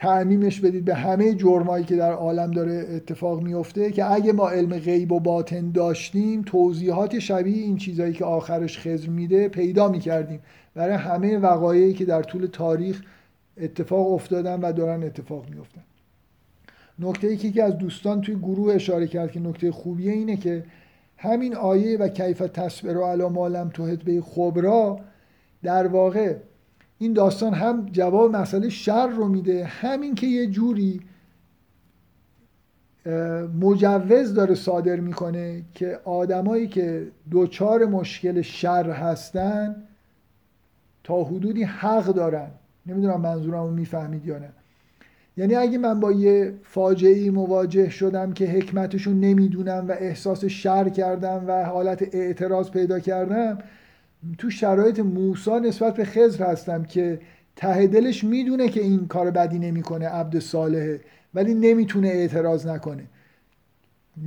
تعمیمش بدید به همه جرمایی که در عالم داره اتفاق میفته که اگه ما علم غیب و باطن داشتیم توضیحات شبیه این چیزایی که آخرش خزر میده پیدا می‌کردیم. برای همه وقایعی که در طول تاریخ اتفاق افتادن و دارن اتفاق میفتن. نکته ای که یکی از دوستان توی گروه اشاره کرد که نکته خوبیه اینه که همین آیه و کیف تصبر و علا مالم توهد به خبرا در واقع این داستان هم جواب مسئله شر رو میده. همین که یه جوری مجوز داره صادر می‌کنه که آدمایی که دوچار مشکل شر هستن تا حدودی حق دارن. نمی‌دونم منظورم رو می‌فهمید یا نه. یعنی اگه من با یه فاجعه مواجه شدم که حکمتشون نمی‌دونم و احساس شر کردم و حالت اعتراض پیدا کردم تو شرایط موسا نسبت به خزر هستم که ته دلش می‌دونه که این کار بدی نمی‌کنه عبد صالحه ولی نمی‌تونه اعتراض نکنه.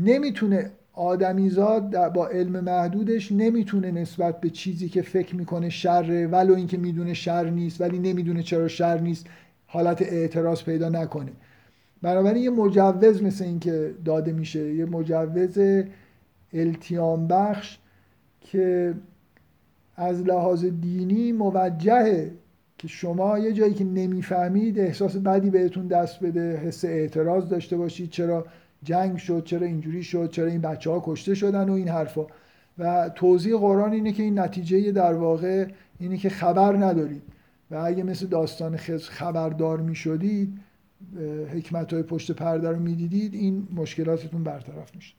نمی‌تونه آدمیزاد با علم محدودش نمی‌تونه نسبت به چیزی که فکر می‌کنه شره ولو اینکه می‌دونه شر نیست ولی نمی‌دونه چرا شر نیست حالت اعتراض پیدا نکنه. بنابراین یه مجوز مثل این که داده میشه یه مجوز التیام بخش که از لحاظ دینی موجهه که شما یه جایی که نمی‌فهمید احساس بدی بهتون دست بده حس اعتراض داشته باشید چرا جنگ شد چرا اینجوری شد چرا این بچه ها کشته شدن و این حرفا. و توضیح قرآن اینه که این نتیجه در واقع اینه که خبر ندارید. و اگه مثل داستان خز خبردار می شدید حکمت های پشت پرده رو می‌دیدید این مشکلاتتون برطرف می‌شد.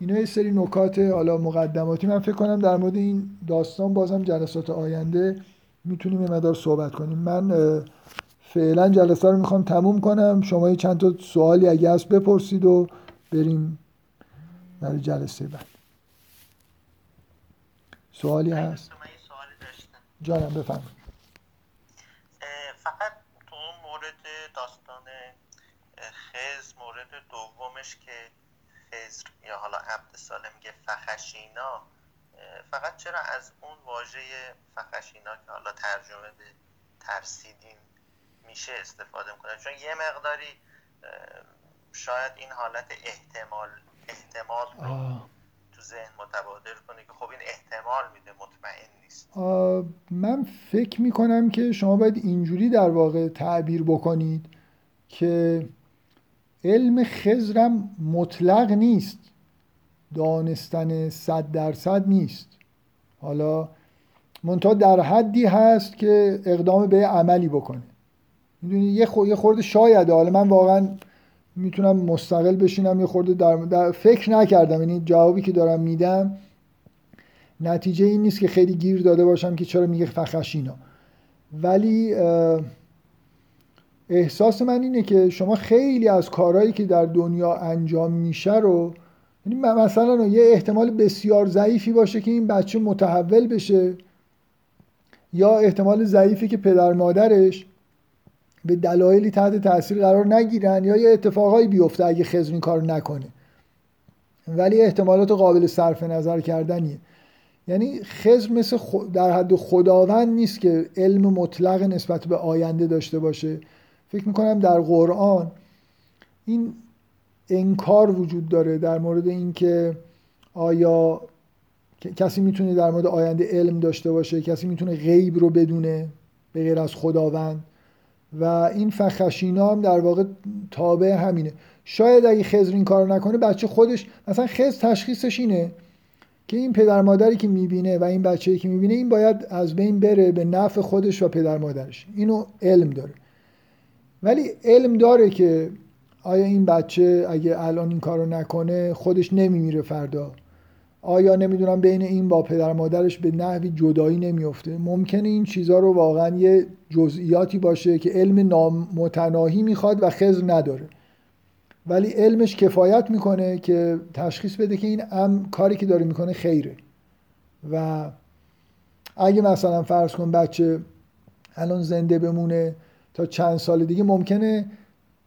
اینا یه سری نکات حالا مقدماتی. من فکر کنم در مورد این داستان بازم جلسات آینده می‌تونیم یه مدار صحبت کنیم. من فعلا جلسه رو می‌خوام تموم کنم. شما یه چند تا سوالی اگه هست بپرسید و بریم برای جلسه بعد. سوالی هست؟ جانم بفرمایید.
فقط تو مورد داستان خز مورد دومش که خزر یا حالا عبد ساله میگه فخشینا فقط چرا از اون واژه فخشینا که حالا ترجمه به ترسیدین میشه استفاده می‌کنه چون یه مقداری شاید این حالت احتمال احتمال رو
آه.
تو ذهن متبادر کنه که خب این احتمال میده مطمئن نیست
من فکر می‌کنم که شما باید اینجوری در واقع تعبیر بکنید که علم خزرم مطلق نیست. دانستن صد درصد نیست. حالا منتها در حدی هست که اقدام به عملی بکنه. می‌دونی یه خو- یه خورده شایده حالا من واقعا می‌تونم مستقل بشینم یه خورده در, در فکر نکردم. یعنی جوابی که دارم میدم نتیجه این نیست که خیلی گیر داده باشم که چرا میگه فخشینا ولی احساس من اینه که شما خیلی از کارهایی که در دنیا انجام میشه رو یعنی مثلا یه احتمال بسیار ضعیفی باشه که این بچه متحول بشه یا احتمال ضعیفی که پدر مادرش به دلایلی تحت تاثیر قرار نگیرن یا یه اتفاقایی بیفته اگه خضر این کار نکنه. ولی احتمالات قابل صرف نظر کردنیه. یعنی خضر مثل در حد خداوند نیست که علم مطلق نسبت به آینده داشته باشه. فکر می‌کنم در قرآن این انکار وجود داره در مورد اینکه آیا کسی می‌تونه در مورد آینده علم داشته باشه کسی می‌تونه غیب رو بدونه به غیر از خداوند. و این فخشینا هم در واقع تابع همینه. شاید اگه خزر این کار نکنه بچه خودش مثلا خزر تشخیصش اینه که این پدر مادری که می‌بینه و این بچه‌ای که می‌بینه این باید از بین بره به نفع خودش و پدر مادرش. اینو علم داره. ولی علم داره که آیا این بچه اگه الان این کارو نکنه خودش نمیمیره فردا. آیا نمی‌دونم بین این با پدر مادرش به نحوی جدایی نمیفته. ممکنه این چیزها رو واقعا یه جزئیاتی باشه که علم نامتناهی می‌خواد و خزر نداره. ولی علمش کفایت می‌کنه که تشخیص بده که این ام کاری که داره می‌کنه خیره. و اگه مثلا فرض کن بچه الان زنده بمونه تا چند سال دیگه ممکنه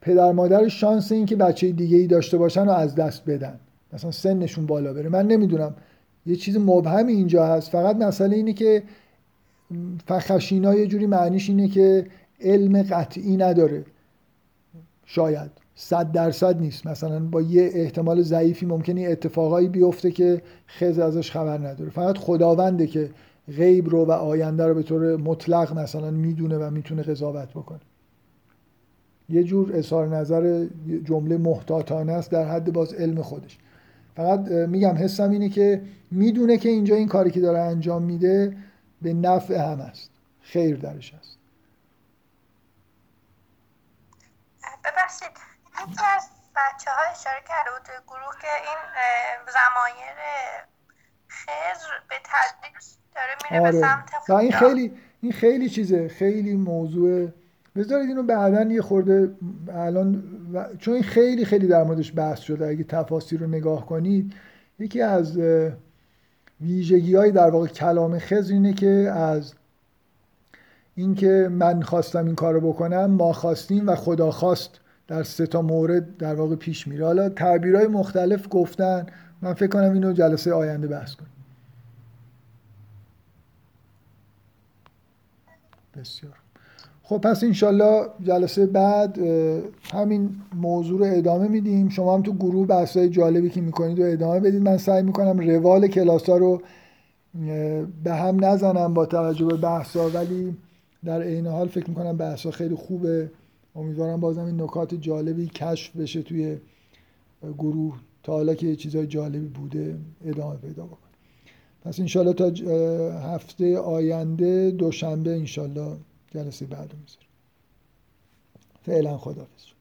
پدر مادر شانس این که بچه دیگه ای داشته باشن و از دست بدن. مثلا سنشون بالا بره. من نمی‌دونم. یه چیز مبهمی اینجا هست. فقط مسئله اینه که فخشینا یه جوری معنیش اینه که علم قطعی نداره. شاید. صد درصد نیست. مثلا با یه احتمال ضعیفی ممکنه اتفاقایی بیفته که خز ازش خبر نداره. فقط خداونده که غیب رو و آینده رو به طور مطلق مثلا می‌دونه و می‌تونه قضاوت بکنه. یه جور اظهار نظر جمله محتاطانه است در حد باز علم خودش. فقط میگم حسم اینه که می‌دونه که اینجا این کاری که داره انجام میده به نفع هم است. خیر درش هست
ببخشید. یکی از بچه ها اشاره کرده بود گروه که این زمایر خزر به تدریج داره میره
آره.
به سمت
این خیلی این خیلی چیزه. خیلی موضوع بذارید اینو بعدا یه خورده الان چون این خیلی خیلی در موردش بحث شده. اگه تفاصیل رو نگاه کنید یکی از ویژگی های در واقع کلام خزر اینه که از اینکه من خواستم این کارو بکنم ما خواستیم و خدا خواست در سه تا مورد در واقع پیش میره. حالا تعبیرهای مختلف گفتن من فکر کنم اینو جلسه آینده بحث کنیم. بسیار. خب پس انشالله جلسه بعد همین موضوع رو ادامه میدیم. شما هم تو گروه بحثای جالبی که می‌کنید و ادامه بدید. من سعی می‌کنم روال کلاس ها رو به هم نزنم با توجه به بحث ها ولی در عین حال فکر می‌کنم بحث ها خیلی خوبه. امیدوارم بازم این نکات جالبی کشف بشه توی گروه. حالا که چیزای جالبی بوده ادامه پیدا بکنه. پس انشالله تا هفته آینده دوشنبه انشالله جلسه بعد می‌ذاریم. فعلا خداحافظ.